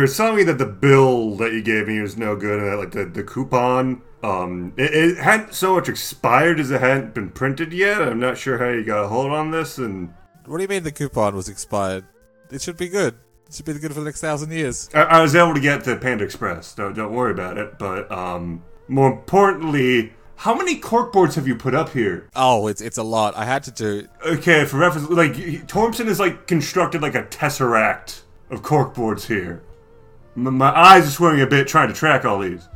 were telling me that the bill that you gave me was no good, and that like the, the coupon, um, it, it hadn't so much expired as it hadn't been printed yet. I'm not sure how you got a hold on this, and What do you mean the coupon was expired? It should be good. It should be good for the next thousand years. I, I was able to get the Panda Express. Don't don't worry about it. But um, more importantly, how many corkboards have you put up here? Oh, it's it's a lot. I had to do. Okay, for reference, like Tormson is like constructed like a tesseract of corkboards here. My eyes are swimming a bit trying to track all these.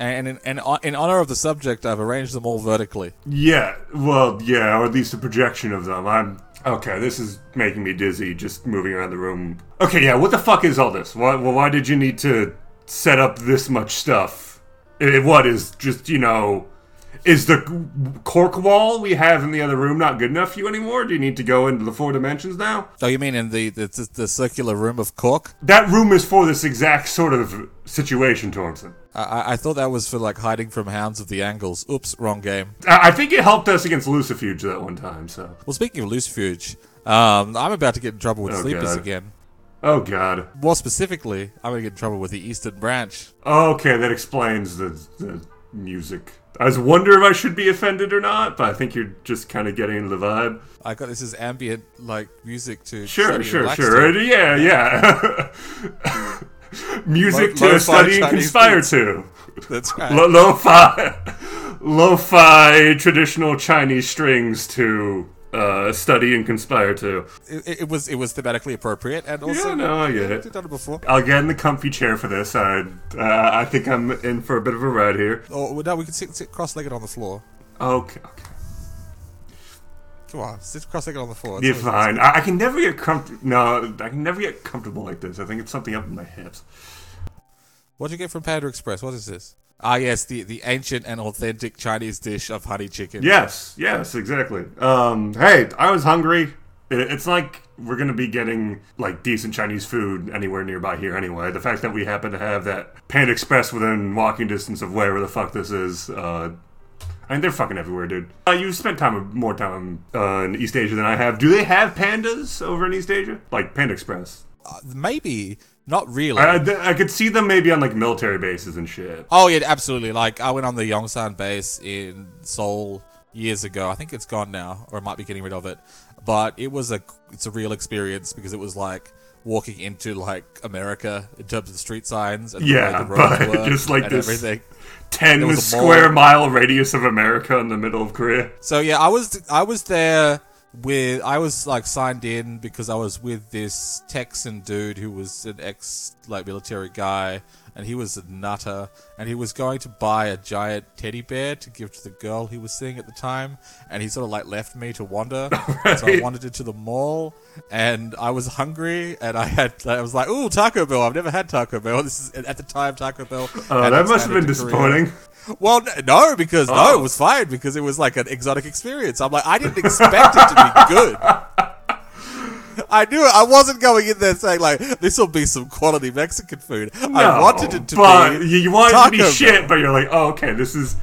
And in, and in honor of the subject, I've arranged them all vertically. Yeah, well, yeah, or at least a projection of them. I'm okay. This is making me dizzy just moving around the room. Okay, yeah. What the fuck is all this? Why? Well, why did you need to set up this much stuff? Eh, what is just you know? Is the cork wall we have in the other room not good enough for you anymore? Do you need to go into the four dimensions now? Oh, you mean in the the, the, circular room of cork? That room is for this exact sort of situation. I- I, I thought that was for like hiding from hounds of the angles. Oops, wrong game. I I think it helped us against Lucifuge that one time. So, Well, speaking of Lucifuge, um, I'm about to get in trouble with Oh, sleepers God. again. oh god. More specifically, I'm gonna get in trouble with the Eastern Branch. Okay, that explains the, the music. I was wondering if I should be offended or not, but I think you're just kind of getting the vibe. I got this as ambient like music to Sure, study sure, sure. to. Yeah, yeah. music Lo- to study and conspire beats. to. That's right. Lo- lo-fi, lo-fi traditional Chinese strings to uh, study and conspire to. it, it was it was thematically appropriate and also Yeah, no, I get I've it. done it before. I'll get in the comfy chair for this. I, uh, I think I'm in for a bit of a ride here. Or well, no, we can sit, sit cross-legged on the floor. Okay, okay. Come on, sit cross-legged on the floor. You're fine. I, I can never get comfortable. No, I can never get comfortable like this. I think it's something up in my hips. What'd you get from Panda Express? What is this? Ah, yes, the, the ancient and authentic Chinese dish of honey chicken. Yes, yes, exactly. Um, hey, I was hungry. It's like we're gonna be getting like decent Chinese food anywhere nearby here anyway. The fact that we happen to have that Panda Express within walking distance of wherever the fuck this is, uh, I mean, they're fucking everywhere, dude. Uh, you've spent time more time uh, in East Asia than I have. Do they have pandas over in East Asia, like Panda Express? Uh, maybe, not really. I, I, I could see them maybe on like military bases and shit. oh, yeah, absolutely. Like, I went on the Yongsan base in Seoul years ago. I think it's gone now, or I might be getting rid of it. But it was a, it's a real experience because it was like walking into like America in terms of the street signs and Yeah, the but were just like and this- everything. Ten There was a square mile radius of America in the middle of Korea. So yeah, I was I was there with I was like signed in because I was with this Texan dude who was an ex like military guy and he was a nutter and he was going to buy a giant teddy bear to give to the girl he was seeing at the time and he sort of like left me to wander so I wandered into the mall and I was hungry and I had I was like ooh Taco Bell I've never had Taco Bell this is at the time Taco Bell Oh, that must have been Korea. disappointing. Well, no, because no, Oh. it was fine because it was like an exotic experience. I'm like, I didn't expect it to be good. I knew it. I wasn't going in there saying like this will be some quality Mexican food. I wanted it to but be. you you wanted it to be shit, Bell. but you're like, oh, okay, this is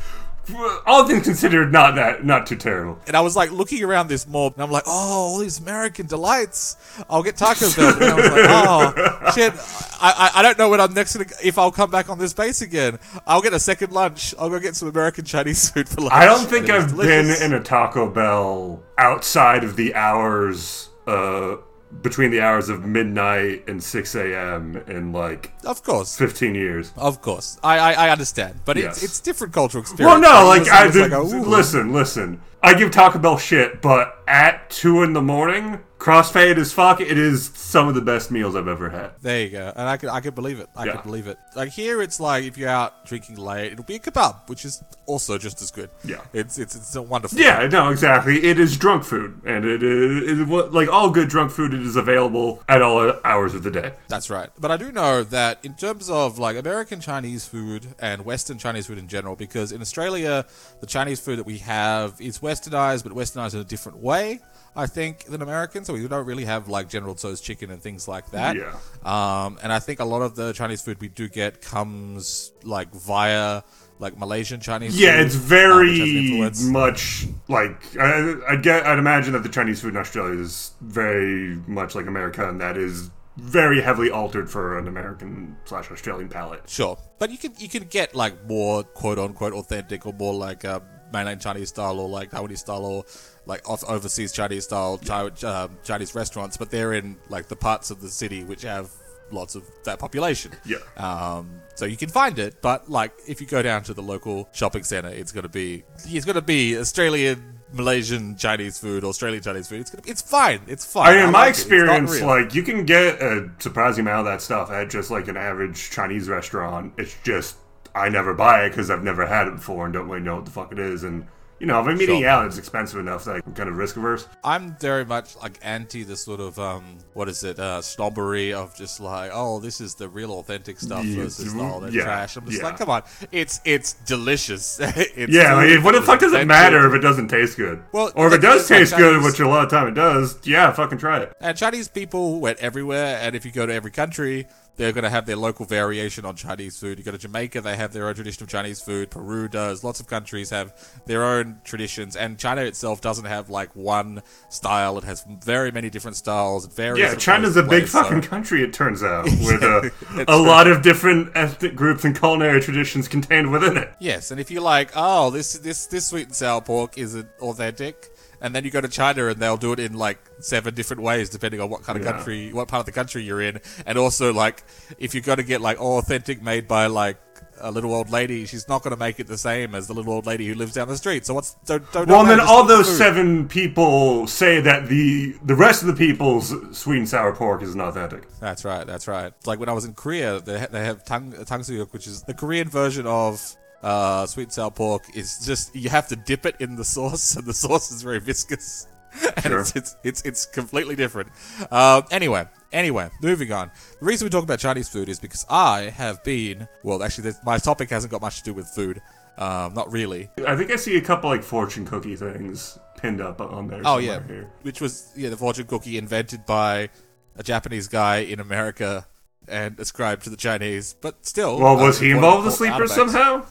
all things considered, not that, not too terrible. And I was like looking around this mall, and I'm like, oh, all these American delights. I'll get Taco Bell. And I was like, oh shit. I, I I don't know when I'm next gonna if I'll come back on this base again. I'll get a second lunch. I'll go get some American Chinese food for lunch. I don't think And it was I've delicious. been in a Taco Bell outside of the hours, uh, between the hours of midnight and 6 a.m. in like Of course. 15 years. Of course, I I, I understand, but Yes. it's it's different cultural experience. Well, no, Like, I was- did. like a, listen, listen. I give Taco Bell shit, but at two in the morning, crossfade as fuck. It is some of the best meals I've ever had. There you go, and I could I could believe it. I Yeah. could believe it. Like here, it's like if you're out drinking late, it'll be a kebab, which is also just as good. Yeah. it's it's it's a wonderful. Yeah, no, exactly. It is drunk food, and it is it, what- like all good drunk food. It is available at all hours of the day. That's right. But I do know that in terms of like American Chinese food and Western Chinese food in general, because in Australia, the Chinese food that we have is westernized, but westernized in a different way, I think, than American. So we don't really have like General Tso's chicken and things like that. Yeah. Um, and I think a lot of the Chinese food we do get comes like via like Malaysian Chinese Yeah, food. it's an very much like I, I get. I'd imagine that the Chinese food in Australia is very much like America, and that is very heavily altered for an American slash Australian palate. Sure, but you can you can get like more quote unquote authentic or more like uh, mainland Chinese style or like Taiwanese style or like off overseas Chinese style um, Chinese restaurants, but they're in like the parts of the city which have lots of that population. Yeah. Um, so you can find it, but like if you go down to the local shopping center, it's gonna be it's gonna be Australian. Malaysian Chinese food, Australian Chinese food. It's gonna, it's fine. It's fine. I mean, in my like it. Experience, like you can get a surprising amount of that stuff at just like an average Chinese restaurant. It's just I never buy it because I've never had it before and don't really know what the fuck it is. And you know, if I'm eating Sure. out, it's expensive enough that I'm kind of risk averse. I'm very much like anti the sort of um what is it uh snobbery of just like oh this is the real authentic stuff Yeah, versus all that yeah, trash. I'm just yeah. like come on, it's it's delicious. it's Yeah, like, what the fuck does it matter if it doesn't taste good? Well, or if it does like, taste good, which a lot of time it does, yeah, fucking try it. And Chinese people went everywhere, and if you go to every country, they're going to have their local variation on Chinese food. You go to Jamaica, they have their own tradition of Chinese food. Peru does. Lots of countries have their own traditions, and China itself doesn't have like one style. It has very many different styles. It varies. Yeah, China's a big place, so- fucking country, it turns out, with uh, a, a true. lot of different ethnic groups and culinary traditions contained within it. Yes, and if you're like, oh, this this this sweet and sour pork isn't authentic, and then you go to China and they'll do it in like seven different ways depending on what kind of Yeah. country, what part of the country you're in, and also like if you're going to get like all authentic made by like a little old lady, she's not going to make it the same as the little old lady who lives down the street. So what's don't don't. Well, don't then all those food. seven people say that the the rest of the people's sweet and sour pork isn't authentic. That's right. That's right. It's like when I was in Korea, they, ha- they have tang tangsuyuk, which is the Korean version of uh, sweet and sour pork. Is just you have to dip it in the sauce, and the sauce is very viscous, and Sure. it's, it's it's it's completely different. Um, anyway, anyway, moving on. The reason we talk about Chinese food is because I have been well. Actually, this- my topic hasn't got much to do with food. Um, not really. I think I see a couple like fortune cookie things pinned up on there. Oh yeah, here. which was yeah the fortune cookie invented by a Japanese guy in America and ascribed to the Chinese, but still. Well, uh, was he involved with the for sleepers somehow?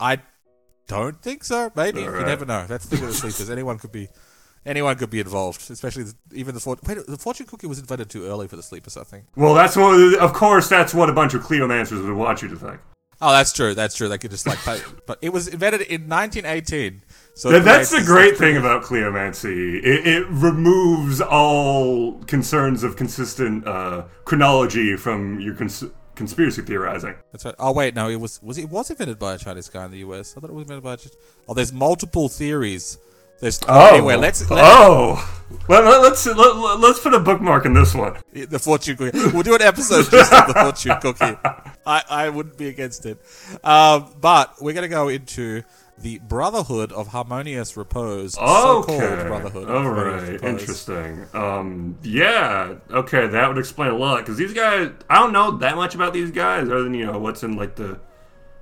I don't think so. Maybe you never know. That's the thing with the sleepers. Anyone could be. Anyone could be involved, especially the, even the fortune. Wait, the fortune cookie was invented too early for the sleepers, I think. Well, that's what. Of course, that's what a bunch of Cleomancers would want you to think. Oh, that's true. That's true. They could just like, pay, but it was invented in 1918. So That- that's the great thing about Cleomancy. It, it removes all concerns of consistent uh, chronology from your cons- conspiracy theorizing. That's right. Oh wait, no, it was was it was invented by a Chinese guy in the US. I thought it was invented by. A, oh, there's multiple theories. There's anyway. Let's, let's oh. Let, let, let's let, let's put a bookmark in this one. the fortune cookie. We'll do an episode just of the fortune cookie. I, I wouldn't be against it. Um, but we're gonna go into the Brotherhood of Harmonious Repose, so-called Okay. Brotherhood. of All right. Interesting. Um. Yeah. Okay. That would explain a lot because these guys. I don't know that much about these guys other than you know what's in like the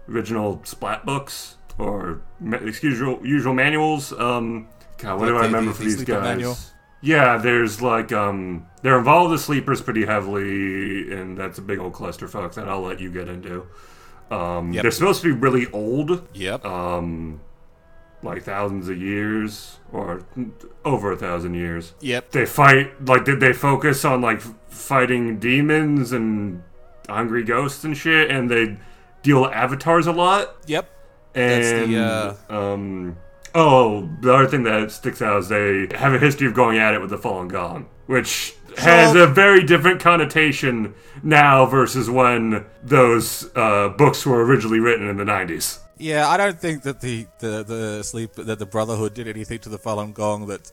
original splat books or excuse usual, usual manuals. Um. God, what Like do I remember for the these guys? manual? Yeah, there's like um, they're involved with sleepers pretty heavily, and that's a big old clusterfuck that I'll let you get into. Um, Yep. They're supposed to be really old, Yep. um, like thousands of years or over a thousand years. yep. They fight like did they focus on like fighting demons and hungry ghosts and shit, and they deal with avatars a lot. Yep. And the, um, oh, the other thing that sticks out is they have a history of going at it with the Falun Gong, which has a very different connotation now versus when those uh, books were originally written in the '90s. Yeah, I don't think that the, the, the sleep that the Brotherhood did anything to the Falun Gong that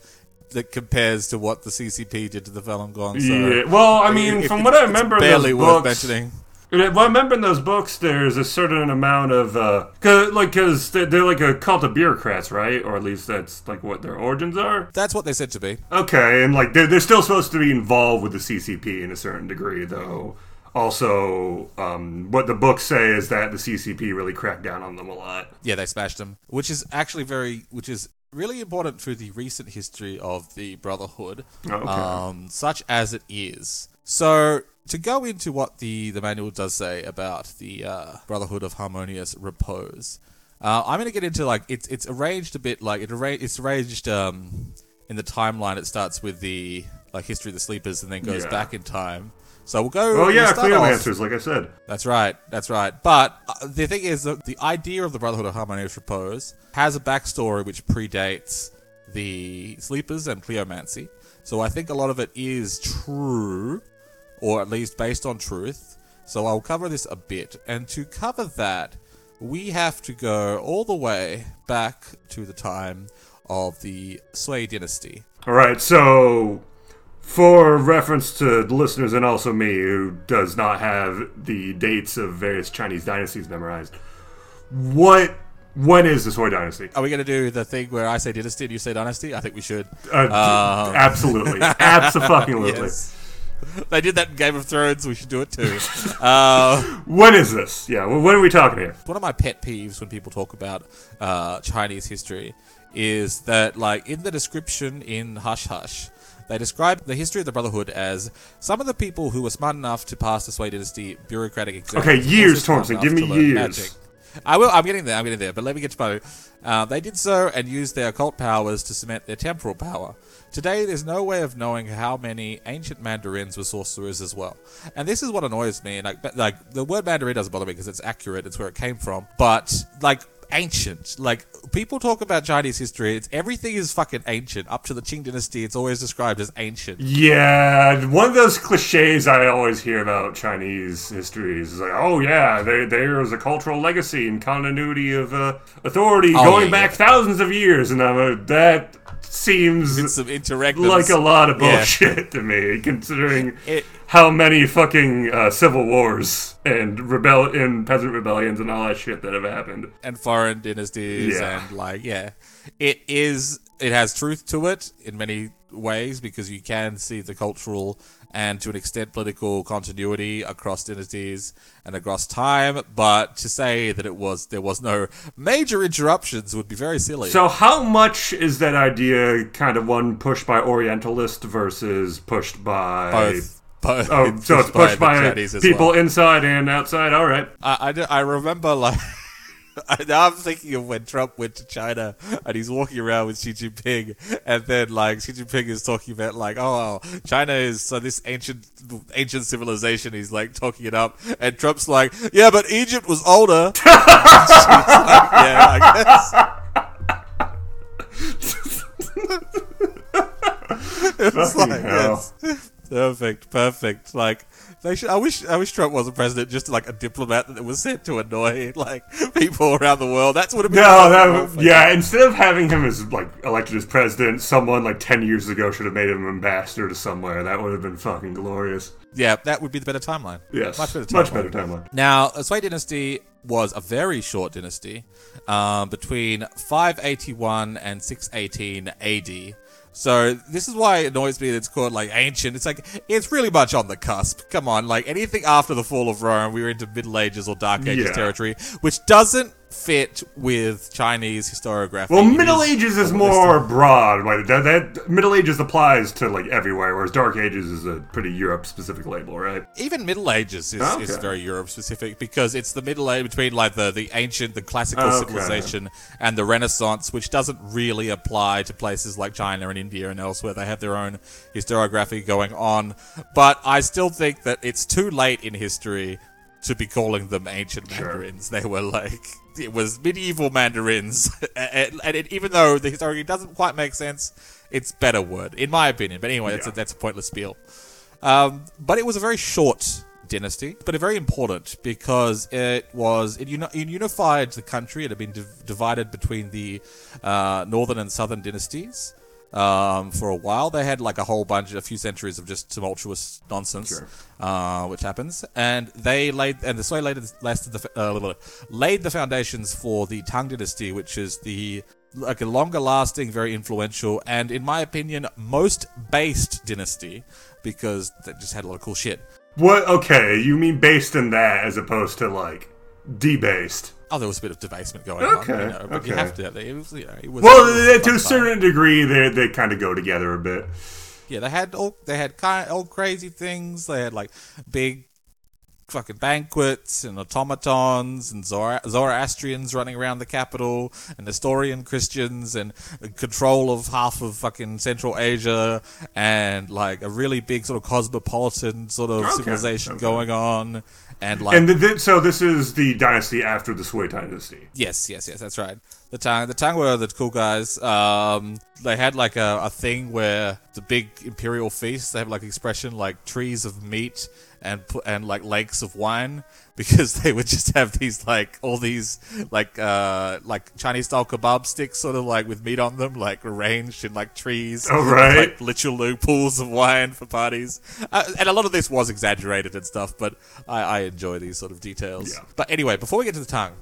that compares to what the CCP did to the Falun Gong. So yeah, well, I mean, it- from it- what I remember, barely those worth mentioning. Well, I remember in those books, there's a certain amount of, uh, cause, like, cause they're, they're like a cult of bureaucrats, right? Or at least that's like what their origins are. That's what they said to be. Okay, and like they're, they're still supposed to be involved with the CCP in a certain degree, though. Also, um, what the books say is that the CCP really cracked down on them a lot. Yeah, they smashed them, which is actually very, which is really important for the recent history of the Brotherhood, Oh, Okay. um, such as it is. So to go into what the the manual does say about the uh, Brotherhood of Harmonious Repose, uh, I'm going to get into like it's it's arranged a bit like it arra- it's arranged um, in the timeline. It starts with the like history of the sleepers and then goes Yeah. back in time. So we'll go. Oh we'll yeah, Cleomancers, like I said. That's right. That's right. But uh, the thing is that the idea of the Brotherhood of Harmonious Repose has a backstory which predates the Sleepers and Cleomancy. So I think a lot of it is true, or at least based on truth. So I'll cover this a bit. And to cover that, we have to go all the way back to the time of the Sui dynasty. All right, so for reference to the listeners and also me, who does not have the dates of various Chinese dynasties memorized, what when is the Sui dynasty? Are we going to do the thing where I say dynasty and you say dynasty? I think we should. Uh, Um, absolutely, absolutely. Yes. They did that in Game of Thrones. We should do it too. uh, When is this? Yeah, well, when are we talking here? one of my pet peeves when people talk about uh, Chinese history is that, like, in the description in Hush Hush, they describe the history of the Brotherhood as some of the people who were smart enough to pass the Sui dynasty bureaucratic exams. Okay, years, Thompson. Give me to years. I will. I'm getting there. I'm getting there. But let me get to my. Uh, they did so and used their occult powers to cement their temporal power. Today, there's no way of knowing how many ancient mandarins were sorcerers as well. And this is what annoys me. Like, like the word mandarin doesn't bother me because it's accurate. It's where it came from. But like ancient, like people talk about Chinese history. It's everything is fucking ancient. Up to the Qing dynasty, it's always described as ancient. Yeah, one of those cliches I always hear about Chinese histories is like, oh yeah, there there is a cultural legacy and continuity of uh, authority Oh, going yeah, back yeah. thousands of years, and I'm a, that seems It's some interregnums. like a lot of Yeah. bullshit to me, considering It- how many fucking uh, civil wars and rebel and peasant rebellions and all that shit that have happened. and foreign dynasties Yeah. and like yeah it is it has truth to it in many ways because you can see the cultural and to an extent political continuity across dynasties and across time but to say that it was there was no major interruptions would be very silly So, how much is that idea kind of one pushed by Orientalist versus pushed by both both Oh, so it's pushed the by people well. inside and outside. All right. I, I, I remember like now I'm thinking of when Trump went to China and he's walking around with Xi Jinping, and then like Xi Jinping is talking about like, oh, China is so this ancient ancient civilization. He's like talking it up, and Trump's like, yeah, but Egypt was older. Like, yeah, I guess. like, hell. yes. perfect, perfect. Like they should. I wish. I wish Trump wasn't president. Just like a diplomat that was sent to annoy like people around the world. That's what it. No, that yeah. Instead of having him as like elected as president, someone like ten years ago should have made him ambassador to somewhere. That would have been fucking glorious. Yeah, that would be the better timeline. Yes, much better. Timeline. Much better timeline. Now, the Sui dynasty was a very short dynasty, um, between 581 and 618 AD. So this is why it annoys me that it's called like ancient. It's like it's really much on the cusp. Come on, like anything after the fall of Rome, we were into Middle Ages or Dark Ages Yeah. territory, which doesn't fit with Chinese historiography. Well, Middle Ages is more broad. Like that, that Middle Ages applies to like everywhere, whereas Dark Ages is a pretty Europe specific label, right? even Middle Ages is, is very Europe specific because it's the Middle Age between like the, the ancient, the classical Okay. civilization and the Renaissance, which doesn't really apply to places like China and India and elsewhere. They have their own historiography going on, but I still think that it's too late in history to be calling them ancient Sure. mandarins. They were like it was medieval mandarins, and, and it, even though the history doesn't quite make sense, it's better word in my opinion. But anyway, that's a, that's a pointless spiel. Um, but it was a very short dynasty, but a very important because it was it, uni- it unified the country. It had been div- divided between the uh, northern and southern dynasties. Um, for a while, they had like a whole bunch, a few centuries of just tumultuous nonsense, Sure. uh, which happens. And they laid, and the Sui laid, lasted the, uh, laid the foundations for the Tang Dynasty, which is the like a longer lasting, very influential, and in my opinion, most based dynasty because they just had a lot of cool shit. What? Okay, you mean based in that as opposed to like debased? Oh, there was a bit of debasement going Okay, on, you know, but you okay. have to. It was, you know, it was, Well, it was to a certain degree, they they kind of go together a bit. Yeah, they had all they had kind all crazy things. They had like big fucking banquets and automatons and Zora- Zoroastrians running around the capital and Nestorian Christians and control of half of fucking Central Asia and like a really big sort of cosmopolitan sort of Okay, civilization okay. going on. And like And th- th- so this is the dynasty after the Sui dynasty. Yes, yes, yes, that's right. The Tang, the Tang were the cool guys. Um, they had like a, a thing where the big imperial feast. They have like expression like trees of meat and and like lakes of wine because they would just have these like all these like uh like Chinese style kebab sticks, sort of like with meat on them, like arranged in like trees. Oh, right. Like literal pools of wine for parties. Uh, and a lot of this was exaggerated and stuff, but I, I enjoy these sort of details. Yeah. But anyway, before we get to the tongue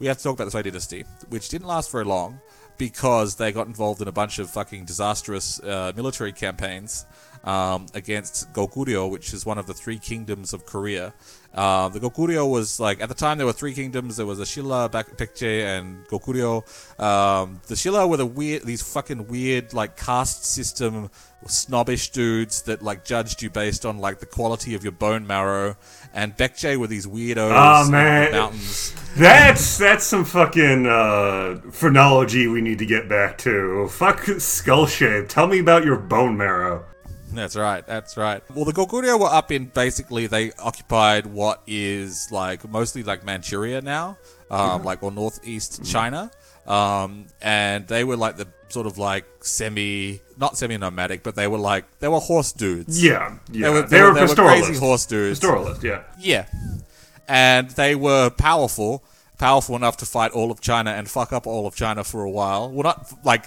we have to talk about the Sui dynasty, which didn't last very long because they got involved in a bunch of fucking disastrous uh, military campaigns um, against Goguryeo, which is one of the three kingdoms of Korea. Uh, the Goguryeo was like at the time there were three kingdoms. There was the Shilla, Baekje, and Goguryeo. Um, the Shilla were the weird, these fucking weird like caste system snobbish dudes that like judged you based on like the quality of your bone marrow, and Baekje were these weirdos Oh, in the man. mountains. That's that's some fucking uh, phrenology we need to get back to. Fuck skull shape. Tell me about your bone marrow. That's right. That's right. Well, the Goguryeo were up in basically they occupied what is like mostly like Manchuria now, um, like or northeast China, um, and they were like the sort of like semi, not semi nomadic, but they were like they were horse dudes. Yeah, yeah. They were, they, were, they were crazy horse dudes. Pastoralist, yeah. Yeah. And they were powerful, powerful enough to fight all of China and fuck up all of China for a while. Well, not like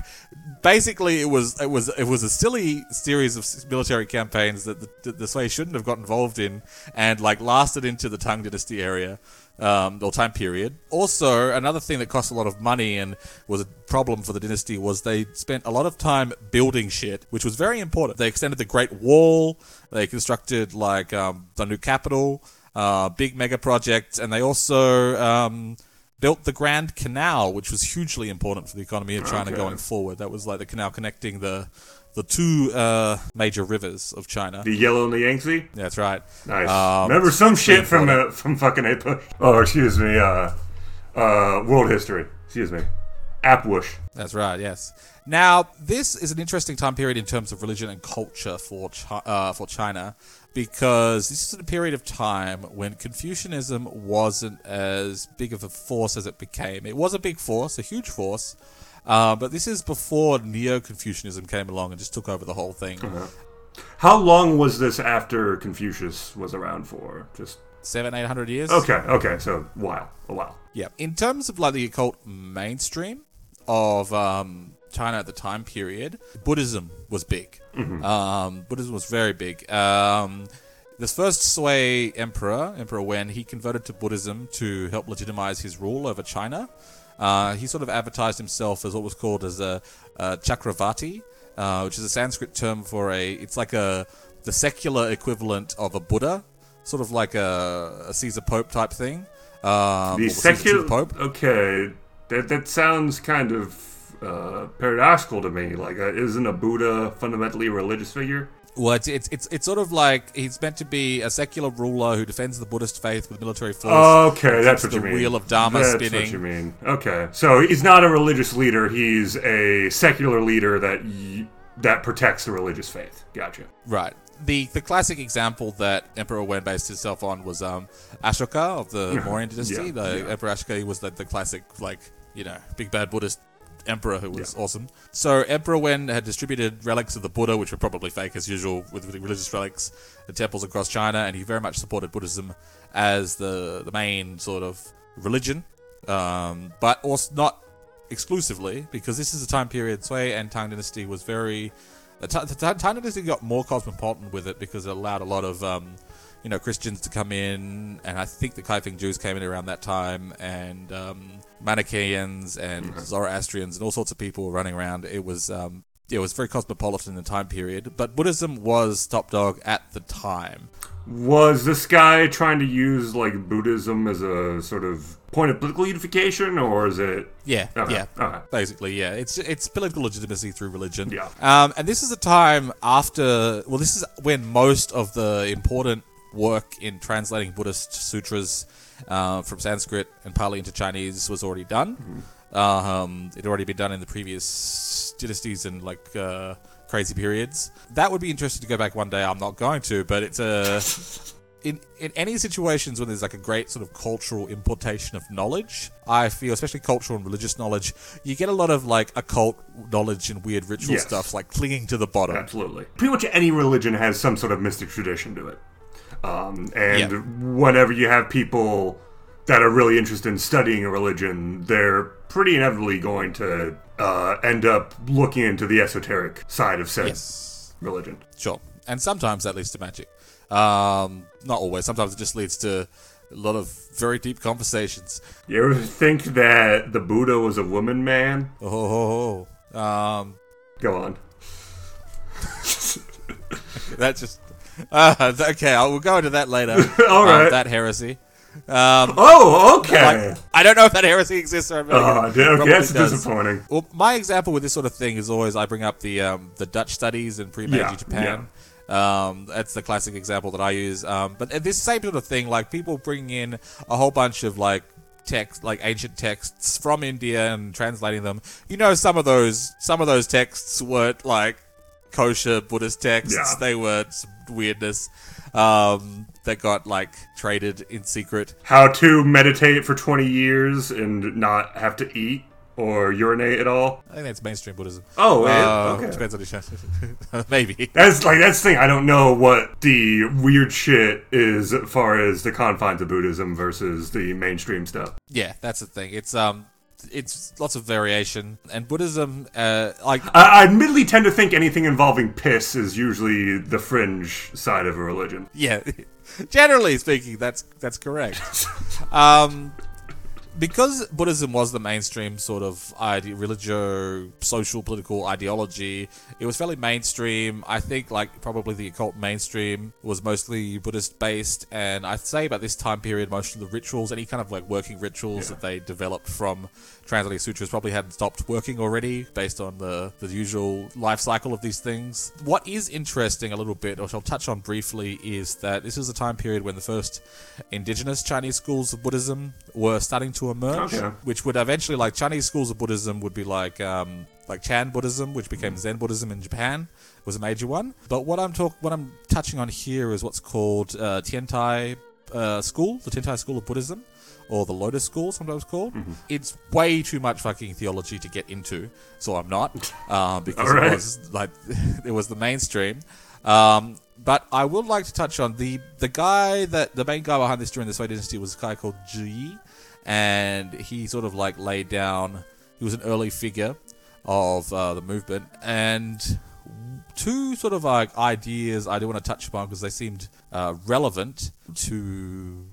basically it was it was it was a silly series of military campaigns that the, the Sui shouldn't have got involved in and like lasted into the Tang Dynasty area. Um, or time period. Also, another thing that cost a lot of money and was a problem for the dynasty was they spent a lot of time building shit, which was very important. They extended the Great Wall. They constructed like um, the new capital uh, big mega projects, and they also um, built the Grand Canal, which was hugely important for the economy of China Okay. going forward. That was like the canal connecting the the two uh, major rivers of China. The yellow and the Yangtze. That's right. Nice. Um, Remember some shit from uh, from fucking APUSH. Oh, excuse me. Uh, uh, world history. Excuse me. APUSH. That's right. Yes. Now, this is an interesting time period in terms of religion and culture for Chi- uh, for China, because this is a period of time when Confucianism wasn't as big of a force as it became. It was a big force, a huge force, uh, but this is before Neo-Confucianism came along and just took over the whole thing. How long was this after Confucius was around for? Just Seven, eight hundred years. okay, okay. So a while, a while. Yeah. In terms of like the occult mainstream of um, China at the time period, Buddhism was big. Um, Buddhism was very big. Um, the first Sui emperor, Emperor Wen, he converted to Buddhism to help legitimize his rule over China. Uh, he sort of advertised himself as what was called as a, a Chakravarti, uh, which is a Sanskrit term for a. It's like a the secular equivalent of a Buddha, sort of like a, a Caesar Pope type thing. Um, The or Caesar to secular. Pope. Okay, that that sounds kind of uh, paradoxical to me. Like, uh, isn't a Buddha fundamentally a religious figure? Well, it's, it's it's it's sort of like he's meant to be a secular ruler who defends the Buddhist faith with military force. Okay, that's what the you mean. wheel of Dharma that's spinning. what you mean. Okay, so he's not a religious leader. He's a secular leader that y- that protects the religious faith. Gotcha. Right. The the classic example that Emperor Wen based himself on was um, Ashoka of the Mauryan dynasty. Yeah, the yeah. Emperor Ashoka he was the, the classic like you know big bad Buddhist emperor who was awesome. So Emperor Wen had distributed relics of the Buddha, which were probably fake as usual with, with religious relics in temples across China, and he very much supported Buddhism as the the main sort of religion, um, but also not exclusively because this is a time period Sui and Tang dynasty was very the, Ta- the Tang dynasty got more cosmopolitan with it because it allowed a lot of um, you know Christians to come in, and I think the Kaifeng Jews came in around that time, and um, Manichaeans and Zoroastrians and all sorts of people were running around. It was um, it was very cosmopolitan in the time period, but Buddhism was top dog at the time. Was this guy trying to use like Buddhism as a sort of point of political unification, or is it? Yeah, Okay, yeah. okay. Basically, yeah. It's it's political legitimacy through religion. Yeah. Um, and this is a time after. Well, this is when most of the important work in translating Buddhist sutras uh, from Sanskrit and Pali into Chinese was already done. Um, it had already been done in the previous dynasties and like uh, crazy periods. That would be interesting to go back one day. I'm not going to, but it's a. In, in any situations when there's like a great sort of cultural importation of knowledge, I feel, especially cultural and religious knowledge, you get a lot of like occult knowledge and weird ritual Yes. stuff like clinging to the bottom. Absolutely. Pretty much any religion has some sort of mystic tradition to it. Um, and Yeah. whenever you have people that are really interested in studying a religion, they're pretty inevitably going to uh, end up looking into the esoteric side of said Yes. religion. Sure. And sometimes that leads to magic. Um, not always. Sometimes it just leads to a lot of very deep conversations. You ever think that the Buddha was a woman man? Oh, um, Go on. that just. Uh, okay, I will go into that later. All Um, right. that heresy. Um, Oh, okay. like, I don't know if that heresy exists or not. oh, okay, that's does. disappointing. Well, my example with this sort of thing is always I bring up the um, the Dutch studies in pre-Meiji Yeah, Japan. Um, that's the classic example that I use. Um, but this same sort of thing, like people bringing in a whole bunch of like text, like ancient texts from India and translating them. You know, some of those some of those texts weren't like kosher Buddhist texts. Yeah. They were some weirdness um, that got like traded in secret. How to meditate for 20 years and not have to eat or urinate at all. I think that's mainstream Buddhism. Oh, Uh, okay. Depends on the show. Maybe. That's like that's the thing. I don't know what the weird shit is as far as the confines of Buddhism versus the mainstream stuff. Yeah, that's the thing. It's um, it's lots of variation, and Buddhism, uh, like I, I admittedly tend to think anything involving piss is usually the fringe side of a religion. yeah, generally speaking, that's that's correct. um, because Buddhism was the mainstream sort of ide- religio, social, political ideology, it was fairly mainstream. I think, like, probably the occult mainstream was mostly Buddhist based, and I'd say about this time period, most of the rituals, any kind of like working rituals that they developed from translating sutras, probably had stopped working already based on the, the usual life cycle of these things. What is interesting a little bit, which I'll touch on briefly, is that this is a time period when the first indigenous Chinese schools of Buddhism were starting to emerge, Okay. which would eventually, like Chinese schools of Buddhism, would be like um, like Chan Buddhism, which became Zen Buddhism in Japan, was a major one. But what I'm talk, what I'm touching on here is what's called uh, Tiantai uh, School, the Tiantai School of Buddhism. Or the Lotus School, sometimes called. It's way too much fucking theology to get into, so I'm not, uh, because Alright. it was like it was the mainstream. Um, but I would like to touch on the the guy that the main guy behind this during the Sui dynasty was a guy called Yi, and he sort of like laid down. He was an early figure of uh, the movement, and two sort of like ideas I do want to touch upon because they seemed uh, relevant to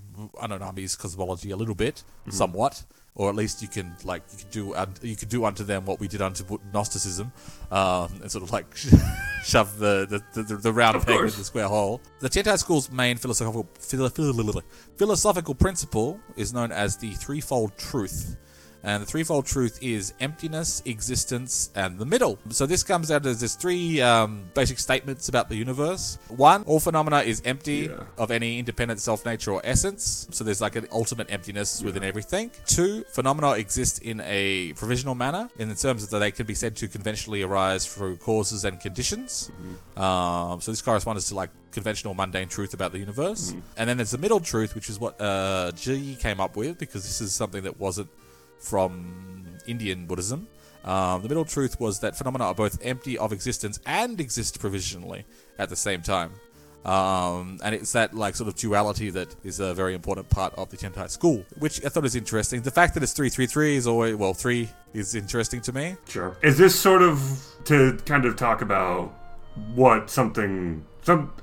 Unknown Armies' cosmology a little bit, somewhat, or at least you can like you can do un- you could do unto them what we did unto Gnosticism, um, and sort of like shove the the, the, the round Of peg course. into the square hole. The Tiantai school's main philosophical philo- philo- philosophical principle is known as the threefold truth. And the threefold truth is emptiness, existence, and the middle. So this comes out as there's three um, basic statements about the universe. One, all phenomena is empty Yeah. of any independent self nature or essence. So there's like an ultimate emptiness within everything. Two, phenomena exist in a provisional manner in the terms that they can be said to conventionally arise through causes and conditions. Um, so this corresponds to like conventional mundane truth about the universe. And then there's the middle truth, which is what uh, G came up with because this is something that wasn't from Indian Buddhism. Um, the middle truth was that phenomena are both empty of existence and exist provisionally at the same time. Um, and it's that like sort of duality that is a very important part of the Tiantai school, which I thought is interesting. The fact that it's three three three is always well three is interesting to me. Sure. Is this sort of to kind of talk about what something some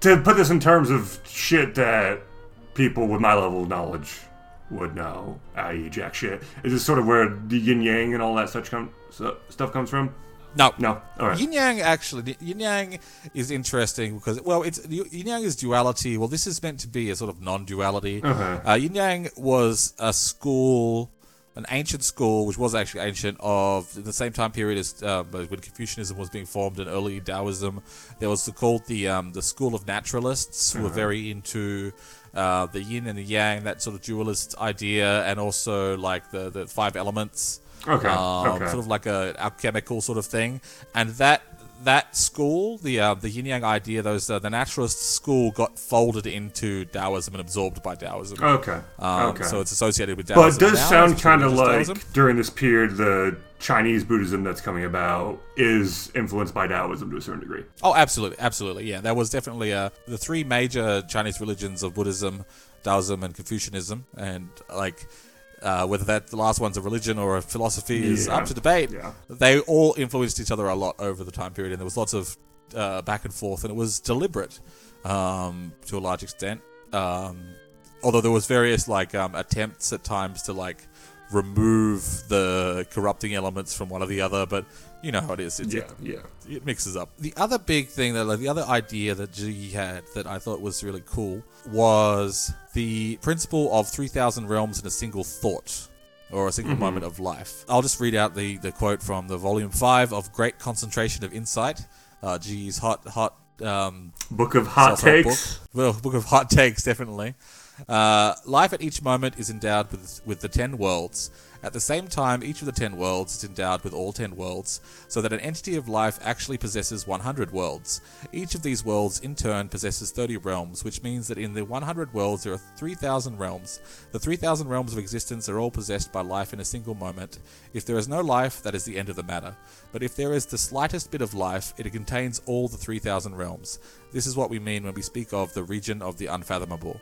to put this in terms of shit that people with my level of knowledge would know, i.e., jack shit? Is this sort of where the yin yang and all that such com- so, stuff comes from? No, No. All right. Yin Yang actually, Yin Yang is interesting because well, it's Yin Yang is duality. Well, this is meant to be a sort of non-duality. Uh-huh. Uh, Yin Yang was a school an ancient school, which was actually ancient, of the same time period as uh, when Confucianism was being formed and early Taoism. There was the, called the um, the school of naturalists, who were very into uh, the yin and the yang, that sort of dualist idea, and also like the the five elements. Okay, Um, okay. Sort of like a alchemical sort of thing, and that that school, the uh, the yin yang idea, those uh, the naturalist school got folded into Taoism and absorbed by Taoism. Okay. Um, okay. So it's associated with Taoism. but it does now, sound kind of like Taoism. during this period, the Chinese Buddhism that's coming about is influenced by Taoism to a certain degree. Oh, absolutely, absolutely. Yeah, that was definitely uh, the three major Chinese religions of Buddhism, Taoism, and Confucianism, and like. Uh, whether that the last one's a religion or a philosophy is up to debate. Yeah. They all influenced each other a lot over the time period, and there was lots of uh, back and forth, and it was deliberate um, to a large extent. Um, although there was various like um, attempts at times to like remove the corrupting elements from one or the other, but you know how it is. It's, Yeah, yeah. it mixes up. The other big thing that, like, the other idea that G had that I thought was really cool was the principle of 3,000 realms in a single thought or a single moment of life. I'll just read out the, the quote from the volume 5 of Great Concentration of Insight, uh, G's hot, hot, um, Book of hot takes. Book. Well, book of hot takes, definitely. Uh, life at each moment is endowed with with the ten worlds. At the same time, each of the ten worlds is endowed with all ten worlds, so that an entity of life actually possesses 100 worlds. Each of these worlds, in turn, possesses 30 realms, which means that in the 100 worlds there are 3,000 realms. The 3,000 realms of existence are all possessed by life in a single moment. If there is no life, that is the end of the matter. But if there is the slightest bit of life, it contains all the 3,000 realms. This is what we mean when we speak of the region of the unfathomable.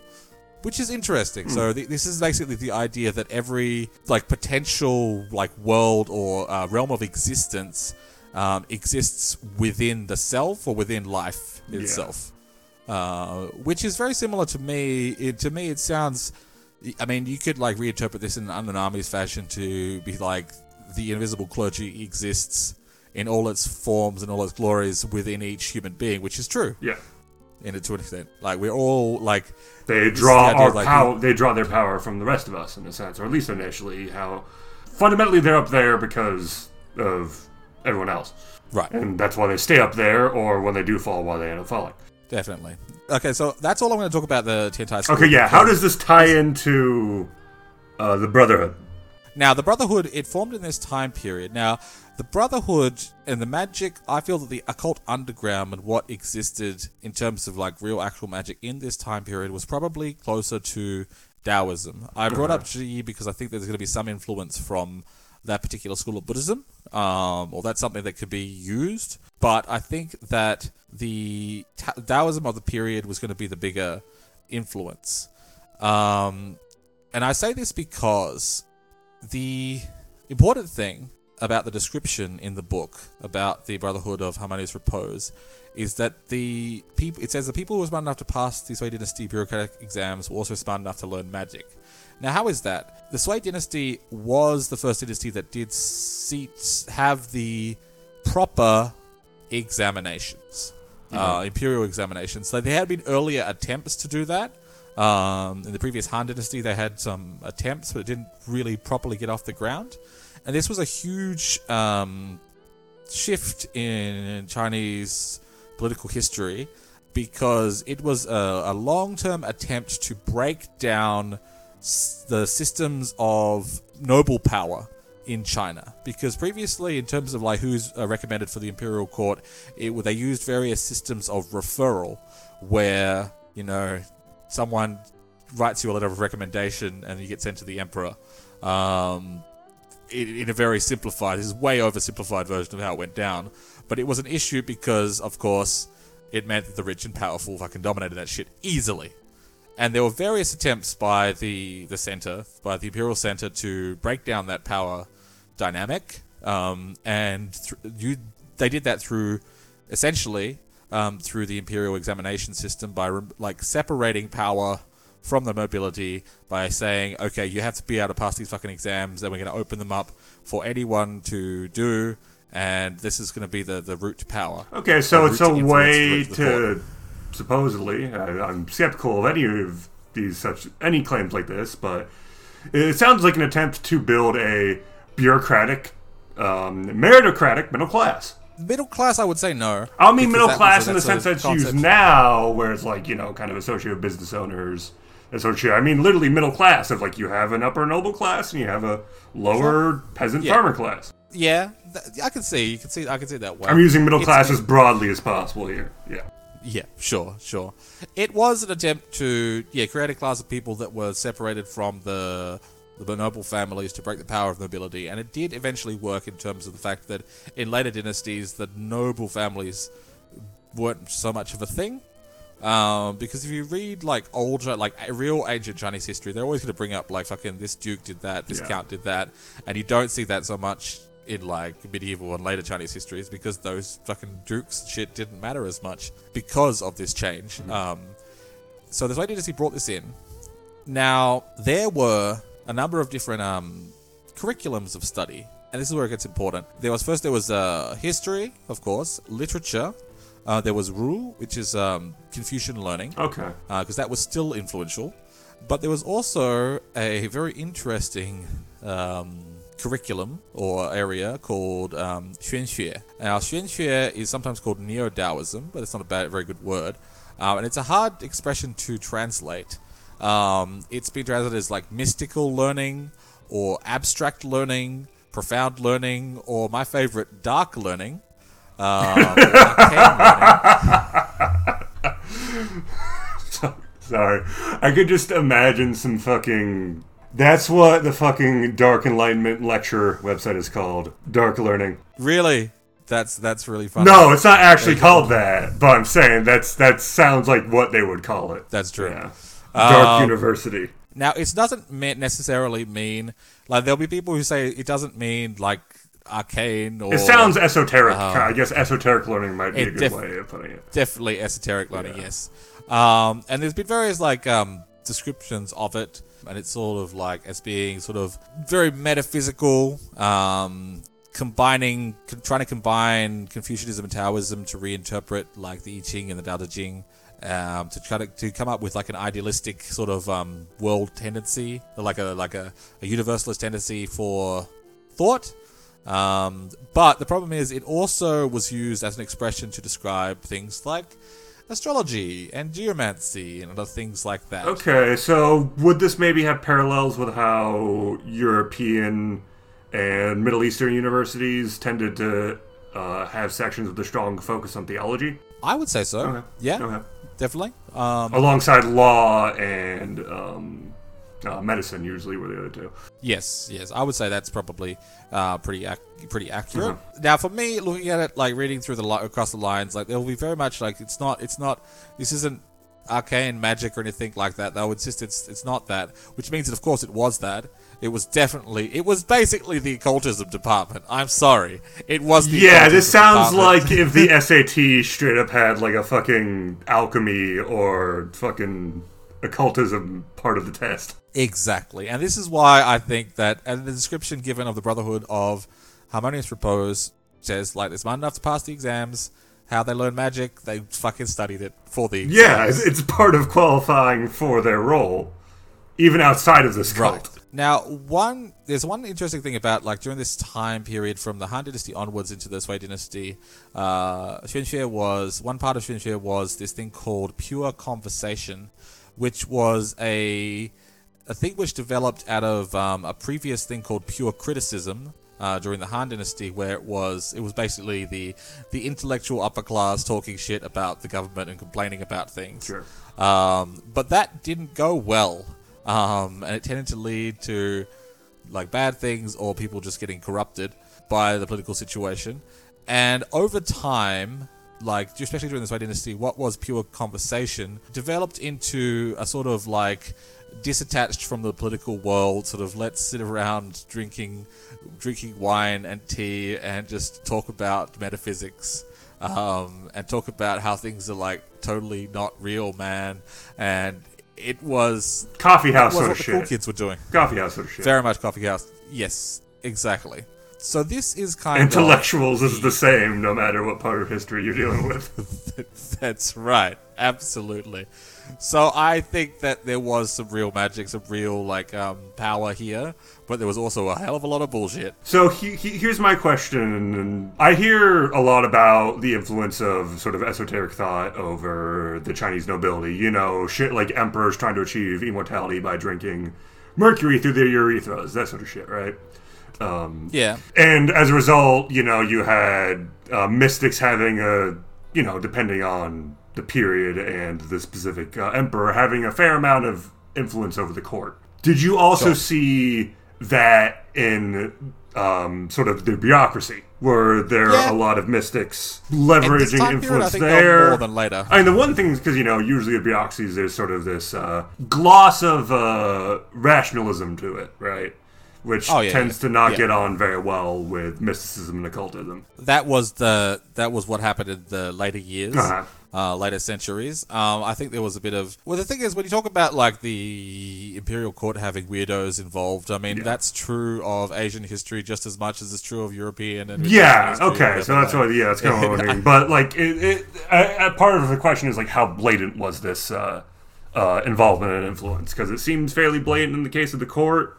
Which is interesting. So th- this is basically the idea that every like potential like world or uh, realm of existence um, exists within the self or within life itself, uh, which is very similar to me. It, to me, it sounds. I mean, you could like reinterpret this in an Unknown Armies' fashion to be like the invisible clergy exists in all its forms and all its glories within each human being, which is true Yeah. in it to an extent. Like we're all like They draw the our like, power. They draw their power from the rest of us, in a sense, or at least initially. How fundamentally they're up there because of everyone else, right. and that's why they stay up there. Or when they do fall, why they end up falling. Definitely. Okay, so that's all I'm going to talk about the Tiantai School. Okay, yeah. How does this tie into uh, the Brotherhood? Now, the Brotherhood, it formed in this time period. Now, the Brotherhood and the magic, I feel that the occult underground and what existed in terms of like real actual magic in this time period was probably closer to Taoism. I brought up Ji because I think there's going to be some influence from that particular school of Buddhism, um, or that's something that could be used. But I think that the Ta- Taoism of the period was going to be the bigger influence. Um, and I say this because the important thing about the description in the book about the Brotherhood of Harmonious Repose is that the people it says the people who were smart enough to pass the Sui Dynasty bureaucratic exams were also smart enough to learn magic. Now, how is that? The Sui Dynasty was the first dynasty that did seat have the proper examinations, uh, imperial examinations. So there had been earlier attempts to do that. Um, in the previous Han Dynasty, they had some attempts, but it didn't really properly get off the ground. And this was a huge um, shift in Chinese political history because it was a, a long term attempt to break down s- the systems of noble power in China. Because previously, in terms of like who's uh, recommended for the imperial court, it, they used various systems of referral where, you know, someone writes you a letter of recommendation and you get sent to the emperor. Um, in, a very simplified, this is way oversimplified version of how it went down. But it was an issue because, of course, it meant that the rich and powerful fucking dominated that shit easily. And there were various attempts by the the center, by the imperial center, to break down that power dynamic. Um, and th- you, they did that through, essentially, um, through the imperial examination system by like separating power from the mobility by saying, okay, you have to be able to pass these fucking exams, and we're going to open them up for anyone to do, and this is going to be the, the route to power. Okay, so it's a way to supposedly. I, I'm skeptical of any of these such any claims like this, but It sounds like an attempt to build a bureaucratic, um, meritocratic middle class. Middle class, I would say no. I mean middle class in the sense that's used now, where it's like you know, kind of associate business owners. Associated, I mean, literally middle class. Of like you have an upper noble class and you have a lower peasant Yeah. farmer class. Yeah, th- I can see. You can see. I can see that way. I'm using middle It's- class as broadly as possible here. Yeah. Yeah, sure, sure. It was an attempt to yeah create a class of people that were separated from the the noble families to break the power of nobility, and it did eventually work in terms of the fact that in later dynasties the noble families weren't so much of a thing. Um, because if you read like older, like real ancient Chinese history, they're always going to bring up like fucking this duke did that, this Yeah. count did that, and you don't see that so much in like medieval and later Chinese histories because those fucking dukes shit didn't matter as much because of this change. Um, so the Sui dynasty brought this in. Now there were a number of different um, curriculums of study, and this is where it gets important. There was first there was uh, history, of course, literature. Uh, there was Ru, which is um, Confucian learning, Okay. because that was still influential. But there was also a very interesting um, curriculum or area called um, Xuanxue. Now, Xuanxue is sometimes called Neo Taoism, but it's not a bad, very good word. Um, and it's a hard expression to translate. Um, it's been translated as like mystical learning or abstract learning, profound learning, or my favorite, dark learning. Learning. Sorry. I could just imagine some fucking. That's what the fucking Dark Enlightenment lecture website is called. Dark Learning. Really? That's that's really fun. No, it's not actually called that, but I'm saying that's that sounds like what they would call it. That's true. Yeah. Dark Um, University. Now, it doesn't necessarily mean like there'll be people who say it doesn't mean like arcane or It sounds esoteric. I guess esoteric learning might be a good def- way of putting it. definitely esoteric learning. Yeah. Yes, um, and there's been various like um, descriptions of it, and it's sort of like as being sort of very metaphysical. Um, combining trying to combine confucianism and taoism to reinterpret like the i ching and the Tao Te Ching um, to try to, to come up with like an idealistic sort of um, world tendency like a like a, a universalist tendency for thought um, but the problem is it also was used as an expression to describe things like astrology and geomancy and other things like that Okay, so would this maybe have parallels with how European and Middle Eastern universities tended to uh, have sections with a strong focus on theology? i would say so Okay. yeah Okay. definitely um, Alongside law and um, uh, medicine, usually were the other two. Yes, yes, I would say that's probably uh, pretty ac- pretty accurate. Uh-huh. Now, for me, looking at it, like reading through the li- across the lines, like there will be very much like it's not it's not this isn't arcane magic or anything like that. They'll insist it's it's not that, which means that of course it was that. It was definitely it was basically the occultism department. I'm sorry, it was the Yeah, this sounds department. like if the SAT straight up had like a fucking alchemy or fucking occultism part of the test. Exactly. And this is why I think that, and the description given of the Brotherhood of Harmonious Repose says, like, they're smart enough to pass the exams. How they learn magic, they fucking studied it for the Yeah, exams. it's, it's part of qualifying for their role, even outside of this cult. Right. Now, one there's one interesting thing about like during this time period from the Han Dynasty onwards into the Sui Dynasty, uh, Xuanxue was one part of Xuanxue was this thing called pure conversation, which was a a thing which developed out of um, a previous thing called pure criticism. Uh, during the Han Dynasty, where it was, it was basically the the intellectual upper class talking shit about the government and complaining about things. Sure. Um, but that didn't go well, um, and it tended to lead to like bad things or people just getting corrupted by the political situation. And over time, like especially during the Sui Dynasty, what was pure conversation developed into a sort of like disattached from the political world, sort of let's sit around drinking drinking wine and tea and just talk about metaphysics um, and talk about how things are like totally not real, man. And it was Coffee house was sort what of the shit. cool kids were doing. Coffee house sort of shit. Very much coffee house. Yes, exactly. so this is kind of Intellectuals is the same no matter what part of history you're dealing with. That's right. Absolutely. So I think that there was some real magic, some real like um, power here, but there was also a hell of a lot of bullshit. So he, he, here's my question. I hear a lot about the influence of sort of esoteric thought over the Chinese nobility. You know, shit like emperors trying to achieve immortality by drinking mercury through their urethras, that sort of shit, right? Um, Yeah. and as a result, you know, you had uh, mystics having a, you know, depending on the period and the specific uh, emperor, having a fair amount of influence over the court. Did you also Sure. see that in um, sort of the bureaucracy? Were there Yeah. a lot of mystics leveraging time period, I influence think there there? more than later. I mean, the one thing is because you know, usually with bureaucracies, there's sort of this uh, gloss of uh, rationalism to it, right? Which Oh, yeah, tends yeah. to not Yeah. get on very well with mysticism and occultism. that was the that was what happened in the later years, Uh-huh. Uh, later centuries. Um, I think there was a bit of well. The thing is, when you talk about like the imperial court having weirdos involved, I mean Yeah. that's true of Asian history just as much as it's true of European and Yeah. History, Okay. So that's what. Yeah. That's kind of what I mean. But like, it, it, part of the question is like, how blatant was this uh, uh, involvement and influence? Because it seems fairly blatant in the case of the court.